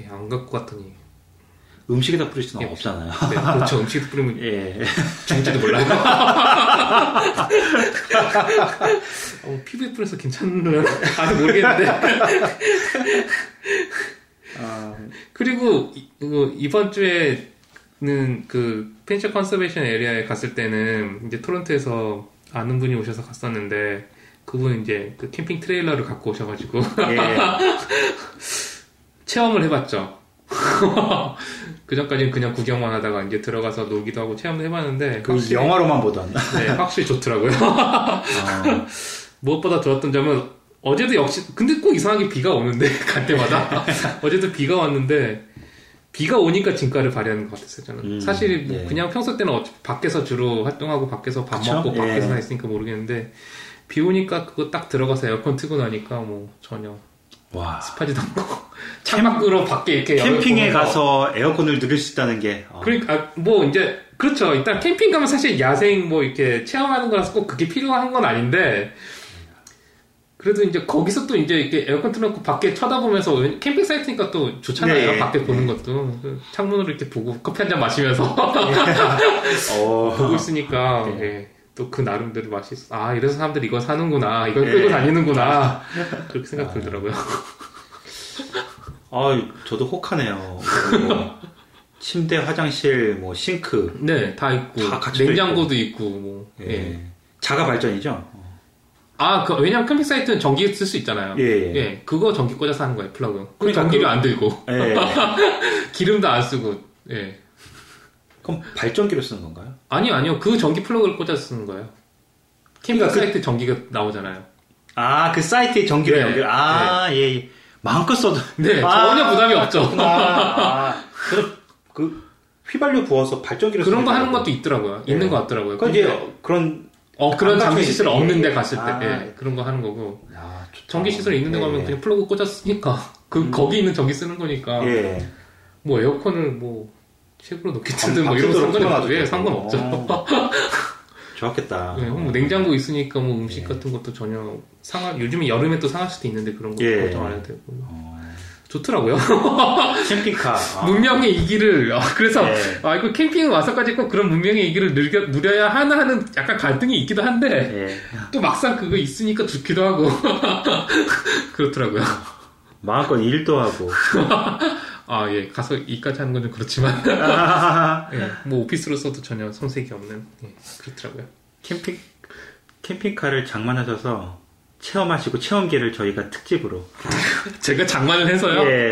S1: 예, 안 갖고 갔더니
S2: 음식에다 뿌릴 수는
S1: 예.
S2: 없잖아요.
S1: 네, 그렇죠. 음식 뿌리면 [LAUGHS]
S2: 예.
S1: 죽을지도 몰라요. [LAUGHS] 어, 피부에 뿌려서 괜찮는 아직 모르겠는데. [LAUGHS]
S2: 아,
S1: 그리고 이- 그 이번 주에는 그 Fanshawe Conservation Area에 갔을 때는 이제 토론토에서 아는 분이 오셔서 갔었는데 그분 이제 그 캠핑 트레일러를 갖고 오셔가지고
S2: 예.
S1: 체험을 해봤죠. [LAUGHS] 그 전까지는 그냥 구경만 하다가 이제 들어가서 놀기도 하고 체험도 해봤는데
S2: 그
S1: 확실히,
S2: 영화로만 보던. [LAUGHS]
S1: 네, 확실히 좋더라고요.
S2: 아, [LAUGHS]
S1: 무엇보다 좋았던 점은 어제도 역시 근데 꼭 이상하게 비가 오는데 갈 때마다 어제도 비가 왔는데 비가 오니까 진가를 발휘하는 것 같았어요 저는
S2: 음,
S1: 사실 뭐
S2: 예.
S1: 그냥 평소 때는 어차피 밖에서 주로 활동하고 밖에서 밥
S2: 그쵸?
S1: 먹고
S2: 예.
S1: 밖에서 했으니까 모르겠는데 비 오니까 그거 딱 들어가서 에어컨 트고 나니까 뭐 전혀
S2: 와.
S1: 습하지도 않고 창밖으로 밖에 이렇게
S2: 캠핑에 가서 에어컨을 누릴 수 있다는 게. 어.
S1: 그러니까 아, 뭐 이제 그렇죠. 일단 캠핑 가면 사실 야생 뭐 이렇게 체험하는 거라서 꼭 그게 필요한 건 아닌데 그래도 이제 거기서 또 이제 이렇게 에어컨 틀어놓고 밖에 쳐다보면서 왜- 캠핑 사이트니까 또 좋잖아요.
S2: 네.
S1: 밖에 보는 것도 그 창문으로 이렇게 보고 커피 한 잔 마시면서 [LAUGHS]
S2: 어.
S1: 보고 있으니까
S2: 네.
S1: 예, 또 그 나름대로 맛이 있어. 아 이래서 사람들이 이거 사는구나. 이걸
S2: 네.
S1: 끌고 다니는구나. [LAUGHS] 그렇게 생각 들더라고요. [LAUGHS]
S2: 아, 저도 혹하네요. 뭐, 침대, 화장실, 뭐 싱크.
S1: 네, 다 있고
S2: 다 갖춰져
S1: 냉장고도 있고, 뭐.
S2: 예.
S1: 예.
S2: 자가 발전이죠.
S1: 아, 그, 왜냐면 캠핑 사이트는 전기 쓸 수 있잖아요.
S2: 예, 예.
S1: 그거 전기 꽂아서 하는 거예요, 플러그. 그럼
S2: 그러니까
S1: 전기료
S2: 그-
S1: 안 들고,
S2: 예. [LAUGHS]
S1: 기름도 안 쓰고, 예.
S2: 그럼 발전기로 쓰는 건가요?
S1: 아니요, 아니요. 그 전기 플러그를 꽂아서 쓰는 거예요. 캠핑
S2: 그러니까 그-
S1: 사이트 전기가 나오잖아요.
S2: 아, 그 사이트에 전기를
S1: 네.
S2: 연결. 아, 예, 예. 마음껏 써도.
S1: 네,
S2: 아,
S1: 전혀 부담이 없죠.
S2: 아, 아. [LAUGHS] 그럼 그 휘발유 부어서 발전기로
S1: 그런 거 하는. 것도 있더라고요.
S2: 예.
S1: 있는 것 같더라고요.
S2: 그 이제 그런
S1: 어, 그런
S2: 안
S1: 전기 시설
S2: 있-
S1: 없는 데
S2: 예.
S1: 갔을 때,
S2: 아.
S1: 예, 그런 거 하는 거고.
S2: 야.
S1: 전기 시설이 있는 데 가면
S2: 예.
S1: 그냥 플러그 꽂았으니까. [LAUGHS] 그, 거기 있는 전기 쓰는 거니까.
S2: 예.
S1: 뭐 에어컨을 뭐, 책으로 놓겠든
S2: 방-
S1: 뭐 이런 상관이 없죠. 예. 상관없죠. [LAUGHS]
S2: 어. 좋았겠다.
S1: 네, 뭐 냉장고 있으니까 뭐 음식 같은 것도 전혀 상하 요즘에 여름에 또 상할 수도 있는데 그런 거
S2: 예.
S1: 걱정 안 해도 되고
S2: 어,
S1: 좋더라고요. [LAUGHS]
S2: 캠핑카. 아, [LAUGHS]
S1: 문명의 이기를 아, 그래서
S2: 예.
S1: 아 이거 캠핑 와서까지 꼭 그런 문명의 이기를 누려, 누려야 하나 하는 약간 갈등이 있기도 한데
S2: 예.
S1: 또 막상 그거 있으니까 좋기도 하고 [LAUGHS] 그렇더라고요.
S2: 마음껏 일도 하고.
S1: 아 예 가서 이까지 하는 건 좀 그렇지만
S2: 아, [LAUGHS]
S1: 예, 뭐 오피스로서도 전혀 손색이 없는 예, 그렇더라고요.
S2: 캠핑 캠핑카를 장만하셔서 체험하시고 체험기를 저희가 특집으로. [LAUGHS]
S1: 제가 장만을 해서요.
S2: 예.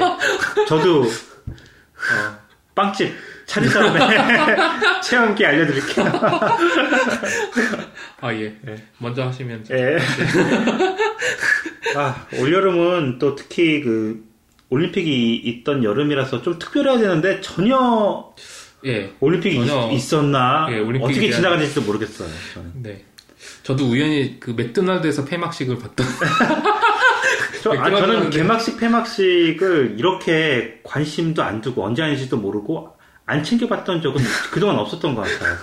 S2: 저도 어, 빵집 차린 다음에 [LAUGHS] 체험기 알려드릴게요.
S1: 아 예. 먼저 하시면
S2: 예. 아, 올여름은 또 특히 그 올림픽이 있던 여름이라서 좀 특별해야 되는데 전혀
S1: 예.
S2: 올림픽이
S1: 전혀-
S2: 있, 있었나
S1: 예,
S2: 어떻게
S1: 대한-
S2: 지나가는지도 모르겠어요. 저는.
S1: 네. 저도 우연히 그 맥도날드에서 폐막식을 봤던 [LAUGHS]
S2: 저, 아,
S1: 가는데-
S2: 개막식 폐막식을 이렇게 관심도 안 두고 언제 하는지도 모르고 안 챙겨봤던 적은 그동안 없었던 것 같아요.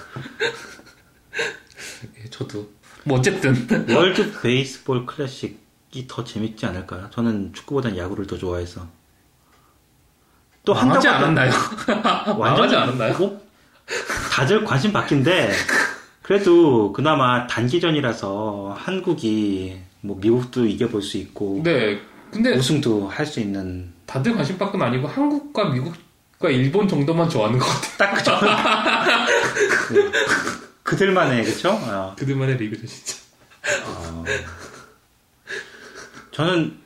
S2: [LAUGHS]
S1: 예, 저도 뭐 어쨌든
S2: 월드 베이스볼 클래식이 더 재밌지 않을까요? 저는 축구보다는 야구를 더 좋아해서. 또 한다고
S1: 않았나요? [LAUGHS]
S2: 완전
S1: 망하지 않았나요?
S2: 뭐, 다들 관심 바뀐데 그래도 그나마 단기전이라서 한국이 뭐 미국도 이겨볼 수 있고
S1: 네. 근데
S2: 우승도 할 수 있는
S1: 다들 관심 밖은 아니고 한국과 미국과 일본 정도만 좋아하는 것 같아요.
S2: 딱 그죠. 네. 그들만의 그쵸? 어,
S1: 그들만의 리그죠 진짜.
S2: 어. 저는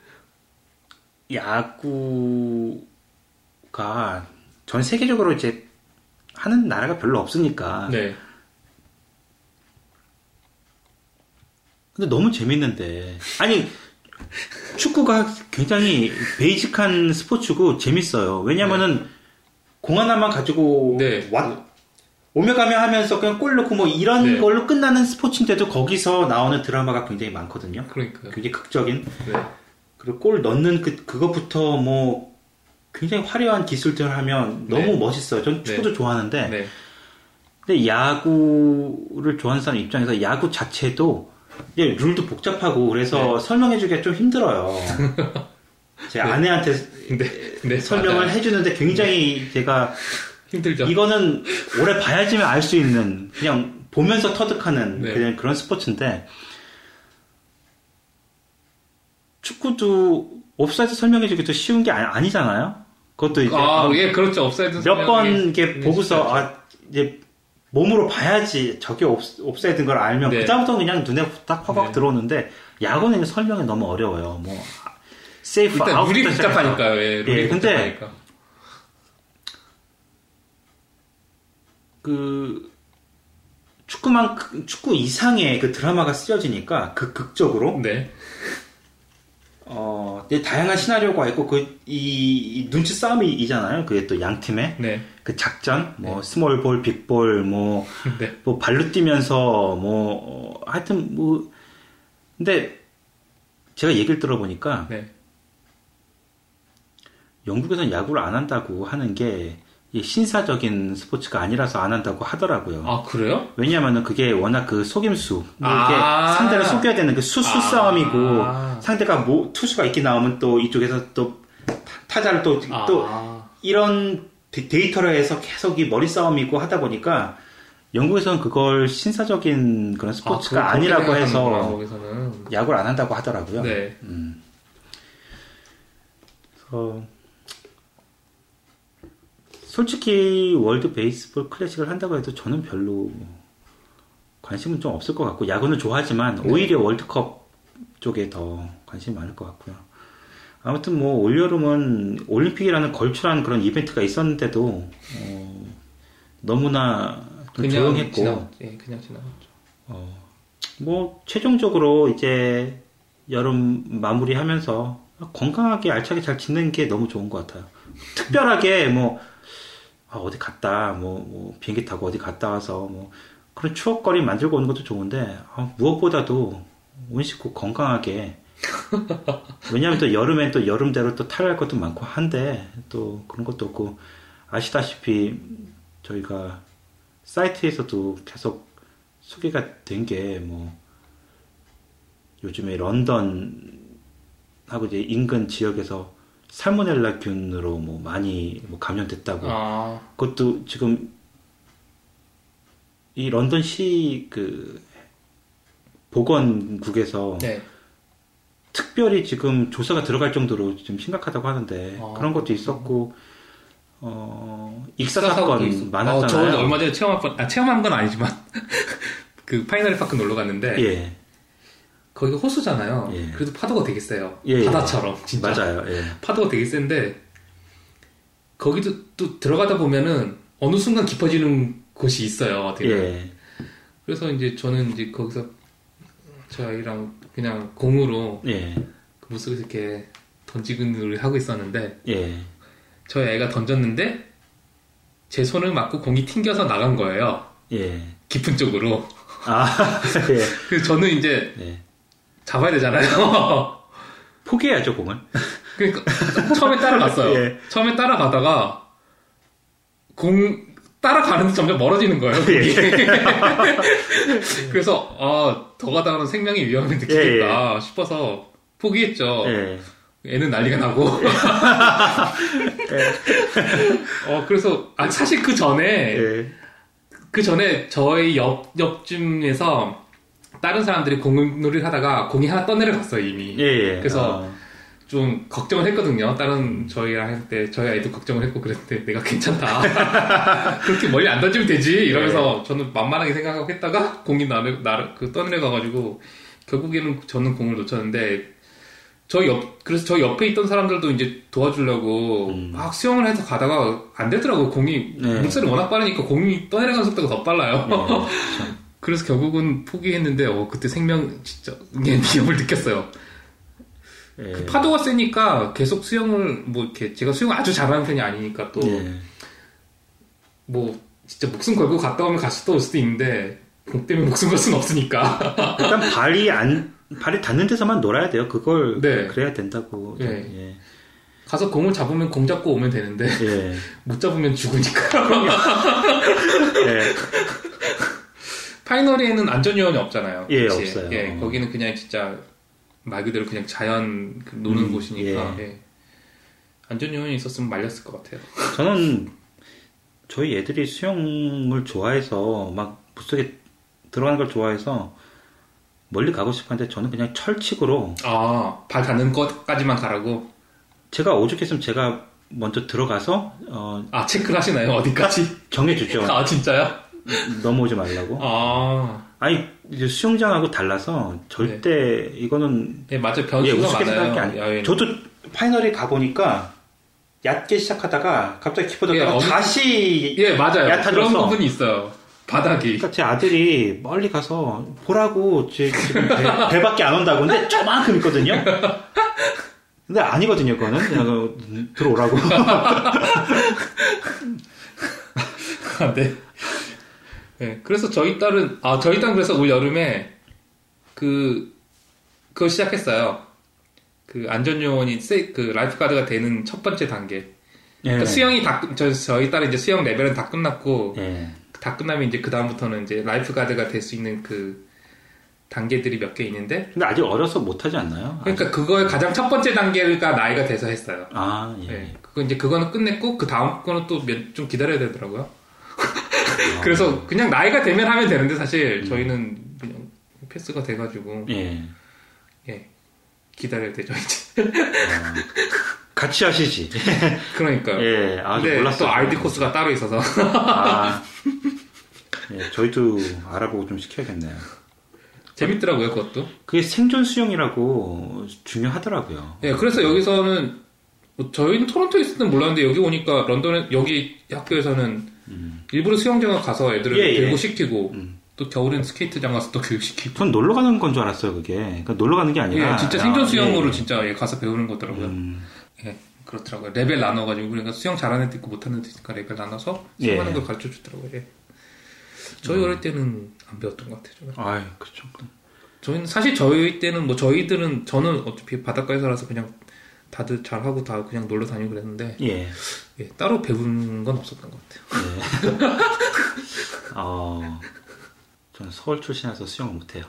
S2: 야구 가 전 세계적으로 이제 하는 나라가 별로 없으니까
S1: 네.
S2: 근데 너무 재밌는데. 아니, 축구가 굉장히 베이직한 스포츠고 재밌어요. 왜냐면은 공 하나만 가지고
S1: 네.
S2: 왔, 오며 가며 하면서 그냥 골 넣고 뭐 이런
S1: 네.
S2: 걸로 끝나는 스포츠인데도 거기서 나오는 드라마가 굉장히 많거든요.
S1: 그러니까요.
S2: 굉장히 극적인.
S1: 네.
S2: 그리고 골 넣는 그, 그것부터 뭐 굉장히 화려한 기술들을 하면 너무
S1: 네.
S2: 멋있어요. 전 축구도 좋아하는데.
S1: 네.
S2: 근데 야구를 좋아하는 사람 입장에서 야구 자체도 이제 룰도 복잡하고 그래서 설명해주기가 좀 힘들어요. [LAUGHS] 제
S1: 네.
S2: 아내한테
S1: 네. 네.
S2: 설명을
S1: 맞아요.
S2: 해주는데 굉장히 제가
S1: 힘들죠.
S2: 이거는 오래 봐야지만 알 수 있는 그냥 보면서 터득하는
S1: 네.
S2: 그냥 그런 스포츠인데 축구도 옵사이드 설명해주기도 쉬운 게 아니잖아요 그것도 이제
S1: 아, 예, 그렇죠. 옵사이드
S2: 몇 번 이렇게
S1: 네,
S2: 보고서. 아 이제 몸으로 봐야지 저게 옵, 옵사이드인 걸 알면
S1: 네.
S2: 그다음부터 그냥 눈에 딱 확확
S1: 네.
S2: 들어오는데 야구는 설명이 너무 어려워요. 뭐 세이프
S1: 일단
S2: 아웃
S1: 룰이 복잡하니까요. 예, 룰이
S2: 예, 근데. 그 축구만 축구 이상의 그 드라마가 쓰여지니까 그 극적으로
S1: 네.
S2: 어 다양한 시나리오가 있고 그 이 눈치 싸움이잖아요. 그게 또 양 팀의
S1: 네.
S2: 그 작전 뭐 small ball, big ball 뭐 [LAUGHS]
S1: 네.
S2: 뭐 발로 뛰면서 뭐 어, 하여튼 뭐 근데 제가 얘기를 들어보니까
S1: 네.
S2: 영국에서는 야구를 안 한다고 하는 게 신사적인 스포츠가 아니라서 안 한다고 하더라고요.
S1: 아, 그래요?
S2: 왜냐하면 그게 워낙 그 속임수 뭐
S1: 아.
S2: 상대를 속여야 되는 그 수수
S1: 아.
S2: 싸움이고 상대가 뭐 투수가 있게 나오면 또 이쪽에서 또 타자를 또또
S1: 아,
S2: 이런 데- 데이터를 해서 계속 이 머리 싸움이고 하다 보니까 영국에서는 그걸 신사적인 그런 스포츠가
S1: 아,
S2: 아, 니라고 해서
S1: 거기서는.
S2: 야구를 안 한다고 하더라고요.
S1: 네.
S2: 음. 그래서 솔직히 월드 베이스볼 클래식을 한다고 해도 저는 별로 관심은 좀 없을 것 같고 야구는 좋아하지만
S1: 네.
S2: 오히려 월드컵 쪽에 더 관심이 많을 것 같고요. 아무튼 뭐 올여름은 올림픽이라는 걸출한 그런 이벤트가 있었는데도 어, 너무나 좀
S1: 그냥
S2: 조용했고
S1: 지나, 예, 그냥 지나갔죠.
S2: 뭐 최종적으로 이제 여름 마무리하면서 건강하게 알차게 잘 지내는 게 너무 좋은 것 같아요. 특별하게 뭐 아, 어디 갔다 뭐, 뭐 비행기 타고 어디 갔다 와서 뭐 그런 추억거리 만들고 오는 것도 좋은데 아, 무엇보다도 온 식구 건강하게. [LAUGHS] 왜냐하면 또 여름엔 또 여름대로 또 탈할 것도 많고 한데 또 그런 것도 없고 아시다시피 저희가 사이트에서도 계속 소개가 된 게 뭐 요즘에 런던하고 이제 인근 지역에서 살모넬라균으로 뭐 많이 뭐 감염됐다고.
S1: 아,
S2: 그것도 지금 이 런던시 그 보건국에서
S1: 네.
S2: 특별히 지금 조사가 들어갈 정도로 좀 심각하다고 하는데
S1: 아,
S2: 그런 것도 있었고 어 익사 사건
S1: 있- 어,
S2: 많았잖아요.
S1: 저 얼마 전에 체험한 건, 아, 체험한 건 아니지만, [LAUGHS] 그 Pinery Park 놀러 갔는데,
S2: 예,
S1: 거기가 호수잖아요.
S2: 예.
S1: 그래도 파도가 되게 세요.
S2: 예, 예.
S1: 바다처럼, 진짜.
S2: 맞아요. 예.
S1: 파도가 되게 센데, 거기도 또 들어가다 보면은, 어느 순간 깊어지는 곳이 있어요. 되게.
S2: 예.
S1: 그래서 이제 저는 이제 거기서 저 아이랑 그냥 공으로
S2: 예.
S1: 그 물속에서 이렇게 던지기를 하고 있었는데,
S2: 예.
S1: 저희 애가 던졌는데, 제 손을 맞고 공이 튕겨서 나간 거예요.
S2: 예.
S1: 깊은 쪽으로.
S2: 아, [LAUGHS] 예.
S1: 그래서 저는 이제
S2: 예.
S1: 잡아야 되잖아요. [LAUGHS]
S2: 포기해야죠, 공을.
S1: 그러니까 처음에 따라갔어요. [LAUGHS]
S2: 예.
S1: 처음에 따라가다가 공 따라가는데 점점 멀어지는 거예요.
S2: 예. [LAUGHS]
S1: 그래서 아, 더 가다가는 생명의 위험을 느끼겠다 싶어서 포기했죠.
S2: 예.
S1: 애는 난리가 나고. 어 그래서 아 사실 그 전에
S2: 예.
S1: 그 전에 저희 옆 옆쯤에서 다른 사람들이 공놀이를 하다가 공이 하나 떠내려갔어요 이미.
S2: 예. 예.
S1: 그래서
S2: 어,
S1: 좀 걱정을 했거든요. 다른 저희랑 할 때 저희 아이도 걱정을 했고 그랬는데 내가 괜찮다. [LAUGHS] 그렇게 멀리 안 던지면 되지 이러면서 저는 만만하게 생각하고 했다가 공이 나를 나를 그 떠내려가가지고 결국에는 저는 공을 놓쳤는데 저희 옆 그래서 저희 옆에 있던 사람들도 이제 도와주려고
S2: 음.
S1: 막 수영을 해서 가다가 안 되더라고 공이
S2: 네.
S1: 물살이 워낙 빠르니까 공이 떠내려가는 속도가 더 빨라요.
S2: 예.
S1: 그래서 결국은 포기했는데 어 그때 생명 진짜 [LAUGHS] 위험을 느꼈어요.
S2: 예.
S1: 그 파도가 세니까 계속 수영을 뭐 이렇게 제가 수영 아주 잘하는 편이 아니니까 또뭐
S2: 예.
S1: 진짜 목숨 걸고 갔다 오면 갈 수도 올 수도 있는데 공 때문에 목숨 걸 수는 없으니까 [LAUGHS]
S2: 일단 발이 안 발이 닿는 데서만 놀아야 돼요. 그걸
S1: 네.
S2: 그래야 된다고.
S1: 예.
S2: 예.
S1: 가서 공을 잡으면 공 잡고 오면 되는데
S2: 예. [LAUGHS]
S1: 못 잡으면 죽으니까
S2: 예.
S1: 파이널에는 안전 요원이 없잖아요.
S2: 예,
S1: 그치?
S2: 없어요.
S1: 예, 거기는 그냥 진짜 말 그대로 그냥 자연 그 노는
S2: 음,
S1: 곳이니까 예. 안전 요원이 있었으면 말렸을 것 같아요.
S2: 저는 저희 애들이 수영을 좋아해서 막 물속에 들어가는 걸 좋아해서 멀리 가고 싶었는데 저는 그냥 철칙으로
S1: 아발 닿는 것까지만 가라고.
S2: 제가 오죽했으면 제가 먼저 들어가서 어,
S1: 아 체크를 하시나요 어디까지?
S2: 정해주죠.
S1: 아 진짜요?
S2: 넘어오지 말라고.
S1: 아
S2: 아니 이제 수영장하고 달라서 절대 이거는
S1: 예, 맞아요.
S2: 예,
S1: 변수가
S2: 게
S1: 많아요.
S2: 아니.
S1: 야외는.
S2: 저도 파이널에 가 보니까 얕게 시작하다가 갑자기 깊어졌다가
S1: 예,
S2: 다시
S1: 예, 맞아요.
S2: 얕아져서.
S1: 그런 부분이 있어요. 바닥이.
S2: 그러니까 제 아들이 멀리 가서 보라고 제 지금 배, [LAUGHS] 배밖에 안 온다고 근데 저만큼 있거든요. 근데 아니거든요, 그거는 그냥 그 들어오라고. [LAUGHS]
S1: 아, 네. 네. 그래서 저희 딸은, 아, 저희 딸은 그래서 올 여름에 그, 그거 시작했어요. 그 안전요원이 세, 그 lifeguard가 되는 첫 번째 단계.
S2: 예.
S1: 그러니까 수영이 다, 끝- 저, 저희 딸은 이제 수영 레벨은 다 끝났고,
S2: 예.
S1: 다 끝나면 이제 그 다음부터는 이제 lifeguard가 될 수 있는 그 단계들이 몇 개 있는데,
S2: 근데 아직 어려서 못하지 않나요?
S1: 그러니까 그거의 가장 첫 번째 단계가 나이가 돼서 했어요.
S2: 아, 예.
S1: 네. 그거 이제 그거는 끝냈고 그 다음 거는 또 좀 기다려야 되더라고요. 그래서 그냥 나이가 되면 하면 되는데 사실 저희는 그냥 패스가 돼가지고
S2: 예.
S1: 예 기다려야 되죠 이제.
S2: 어, 같이 하시지. [LAUGHS]
S1: 그러니까요.
S2: 예. 아, 저
S1: 근데
S2: 몰랐어요.
S1: 또 RD 코스가 따로 있어서
S2: 아. [LAUGHS] 예, 저희도 알아보고 좀 시켜야겠네요.
S1: 재밌더라고요 그것도.
S2: 그게 생존 수영이라고 중요하더라고요.
S1: 예 그래서 여기서는 뭐 저희는 토론토에 있을 땐 몰랐는데 여기 오니까 런던에 여기 학교에서는 일부러 수영장을 가서 애들을
S2: 예, 예.
S1: 교육을 시키고
S2: 음.
S1: 또 겨울엔 스케이트장 가서 또 교육시키고.
S2: 전 놀러 가는 건 줄 알았어요, 그게. 그러니까 놀러 가는 게 아니라.
S1: 예, 진짜 생존
S2: 아,
S1: 수영으로
S2: 예.
S1: 진짜 예, 가서 배우는 거더라고요.
S2: 음,
S1: 예, 그렇더라고요. 레벨 나눠가지고, 그러니까 수영 잘하는 애도 있고 못하는 애도 있으니까 레벨 나눠서
S2: 예.
S1: 수영하는 걸 가르쳐 주더라고요. 예. 저희 어릴 때는 안 배웠던 것 같아요.
S2: 아이, 그쵸.
S1: 저희는 사실 저희 때는 뭐 저희들은 저는 어차피 바닷가에 살아서 그냥 다들 잘하고 다 그냥 놀러 다니고 그랬는데
S2: 예.
S1: 예, 따로 배우는 건 없었던 것 같아요. [LAUGHS]
S2: 어, 저는 서울 출신이라서 수영을 못해요.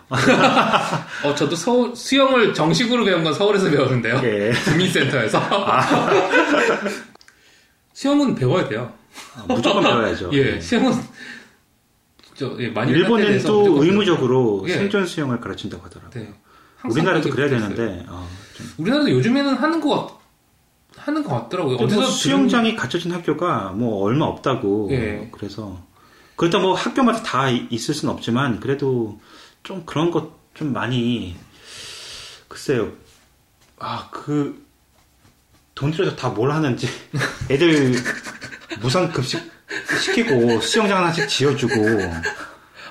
S1: 어, 저도 서 수영을 정식으로 배운 건 서울에서 배웠는데요.
S2: 예.
S1: 국민센터에서. [LAUGHS] 수영은 배워야 돼요.
S2: 아, 무조건 배워야죠. [LAUGHS]
S1: 예, 수영은 저, 예, 많이
S2: 일본은 또 의무적으로
S1: 예.
S2: 생존 수영을 가르친다고 하더라고요.
S1: 네.
S2: 우리나라도 그래야. 되는데 어, 좀
S1: 우리나라도 요즘에는 하는 거 같- 하는 것 같더라고요.
S2: 뭐
S1: 어디서
S2: 수영장이 갖춰진 학교가 뭐 얼마 없다고
S1: 예.
S2: 그래서 그렇다 뭐 학교마다 다 이- 있을 수는 없지만 그래도 좀 그런 것 좀 많이 글쎄요 아그 돈 들여서 다 뭘 하는지 [LAUGHS] 애들 무상 급식 시키고 수영장 하나씩 지어주고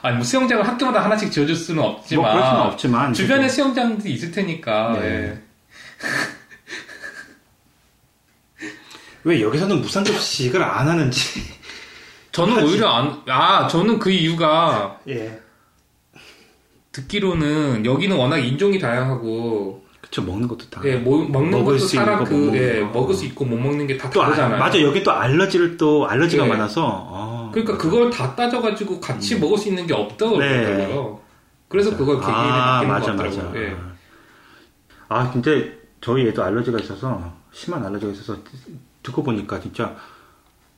S1: 아니 뭐 수영장을 학교마다 하나씩 지어줄 수는 없지만
S2: 뭐 그럴 수는 없지만
S1: 주변에
S2: 그래도
S1: 수영장들이 있을 테니까
S2: 네.
S1: 예. [LAUGHS]
S2: 왜 여기서는 무상 급식을 안 하는지
S1: 저는
S2: 하지.
S1: 오히려 안, 아 저는 그 이유가
S2: 예
S1: 듣기로는 여기는 워낙 인종이 다양하고
S2: 그쵸 먹는 것도 다
S1: 예, 뭐, 먹는
S2: 먹을
S1: 것도
S2: 수
S1: 사람
S2: 거,
S1: 그 예,
S2: 거.
S1: 먹을 수 있고 못 먹는
S2: 게다또 아,
S1: 다르잖아요.
S2: 맞아 여기 또 알러지를 또 알러지가
S1: 네.
S2: 많아서 어,
S1: 그러니까
S2: 맞아.
S1: 그걸 다 따져가지고 같이 먹을 수 있는 게
S2: 음. 네.
S1: 그래서 그걸 계기를
S2: 아, 맞아. 맞아.
S1: 예.
S2: 아, 근데 저희 애도 알러지가 있어서 심한 알러지가 있어서 듣고 보니까 진짜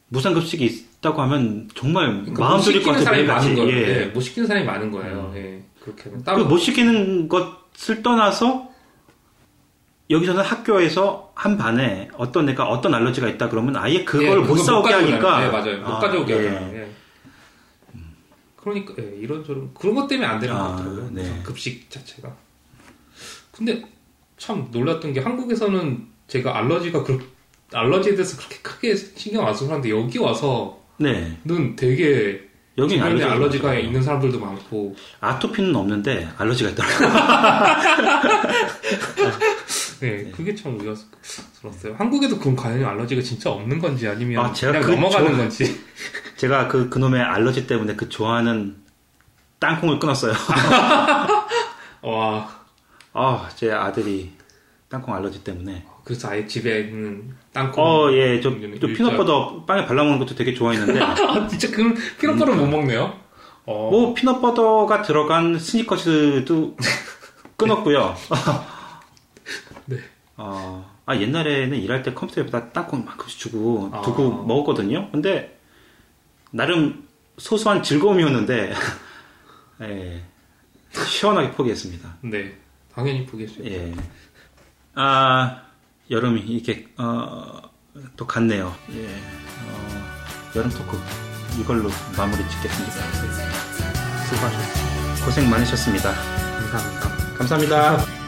S2: 무상급식이 있다고 하면 정말
S1: 그러니까
S2: 마음
S1: 못
S2: 졸릴 것
S1: 시키는
S2: 같아
S1: 사람이 많은 거예요.
S2: 예.
S1: 예, 못 시키는 사람이 많은 거예요. 예, 그렇게 따로
S2: 그못 시키는 것을 떠나서 여기서는 학교에서 한 반에 어떤 애가 어떤 알러지가 있다 그러면 아예 그걸
S1: 예,
S2: 못 싸우게. 하니까
S1: 예, 맞아요. 못
S2: 아,
S1: 가져오게
S2: 예.
S1: 하잖아요. 예. 그러니까 예, 이런 저런 그런 것 때문에 안 되는
S2: 아,
S1: 것 같더라고요.
S2: 네.
S1: 급식 자체가. 근데 참 놀랐던 게 한국에서는 제가 알러지가 그 알러지에 대해서 그렇게 크게 신경 안 써서 하는데 여기 와서는
S2: 네.
S1: 되게
S2: 여기
S1: 주변에
S2: 알러지가
S1: 알러지가
S2: 많더라고요.
S1: 있는 사람들도 많고
S2: 아토피는 없는데 알러지가 있더라고요. [LAUGHS]
S1: 네, 그게 참 우려스러웠어요. 한국에도 그럼 과연 알러지가 진짜 없는 건지 아니면
S2: 아, 제가
S1: 그냥
S2: 그
S1: 넘어가는
S2: 저-
S1: 건지. [LAUGHS]
S2: 제가 그 그놈의 알러지 때문에 그 좋아하는 땅콩을 끊었어요. [LAUGHS]
S1: 와,
S2: 아, 제 아들이 땅콩 알러지 때문에.
S1: 그래서 아예 집에 있는 땅콩.
S2: 어, 예, 저. 저 피넛버터 빵에 발라먹는 것도 되게 좋아했는데, [LAUGHS]
S1: 아, 진짜 그 피넛버터 못 먹네요. 어,
S2: 뭐, 피넛버터가 들어간 스니커즈도 [LAUGHS] 끊었고요. [LAUGHS]
S1: 네.
S2: 어, 아, 옛날에는 일할 때 컴퓨터에다 땅콩 만큼씩 주고,
S1: 아.
S2: 두고 먹었거든요. 근데, 나름 소소한 즐거움이었는데, 예, 시원하게 포기했습니다.
S1: 네, 당연히 포기했어요.
S2: 예. 아, 여름이 이렇게, 어, 또 갔네요. 예. 어, 여름 토크. 이걸로 마무리 짓겠습니다. 수고하셨습니다. 고생 많으셨습니다.
S1: 감사합니다.
S2: 감사합니다.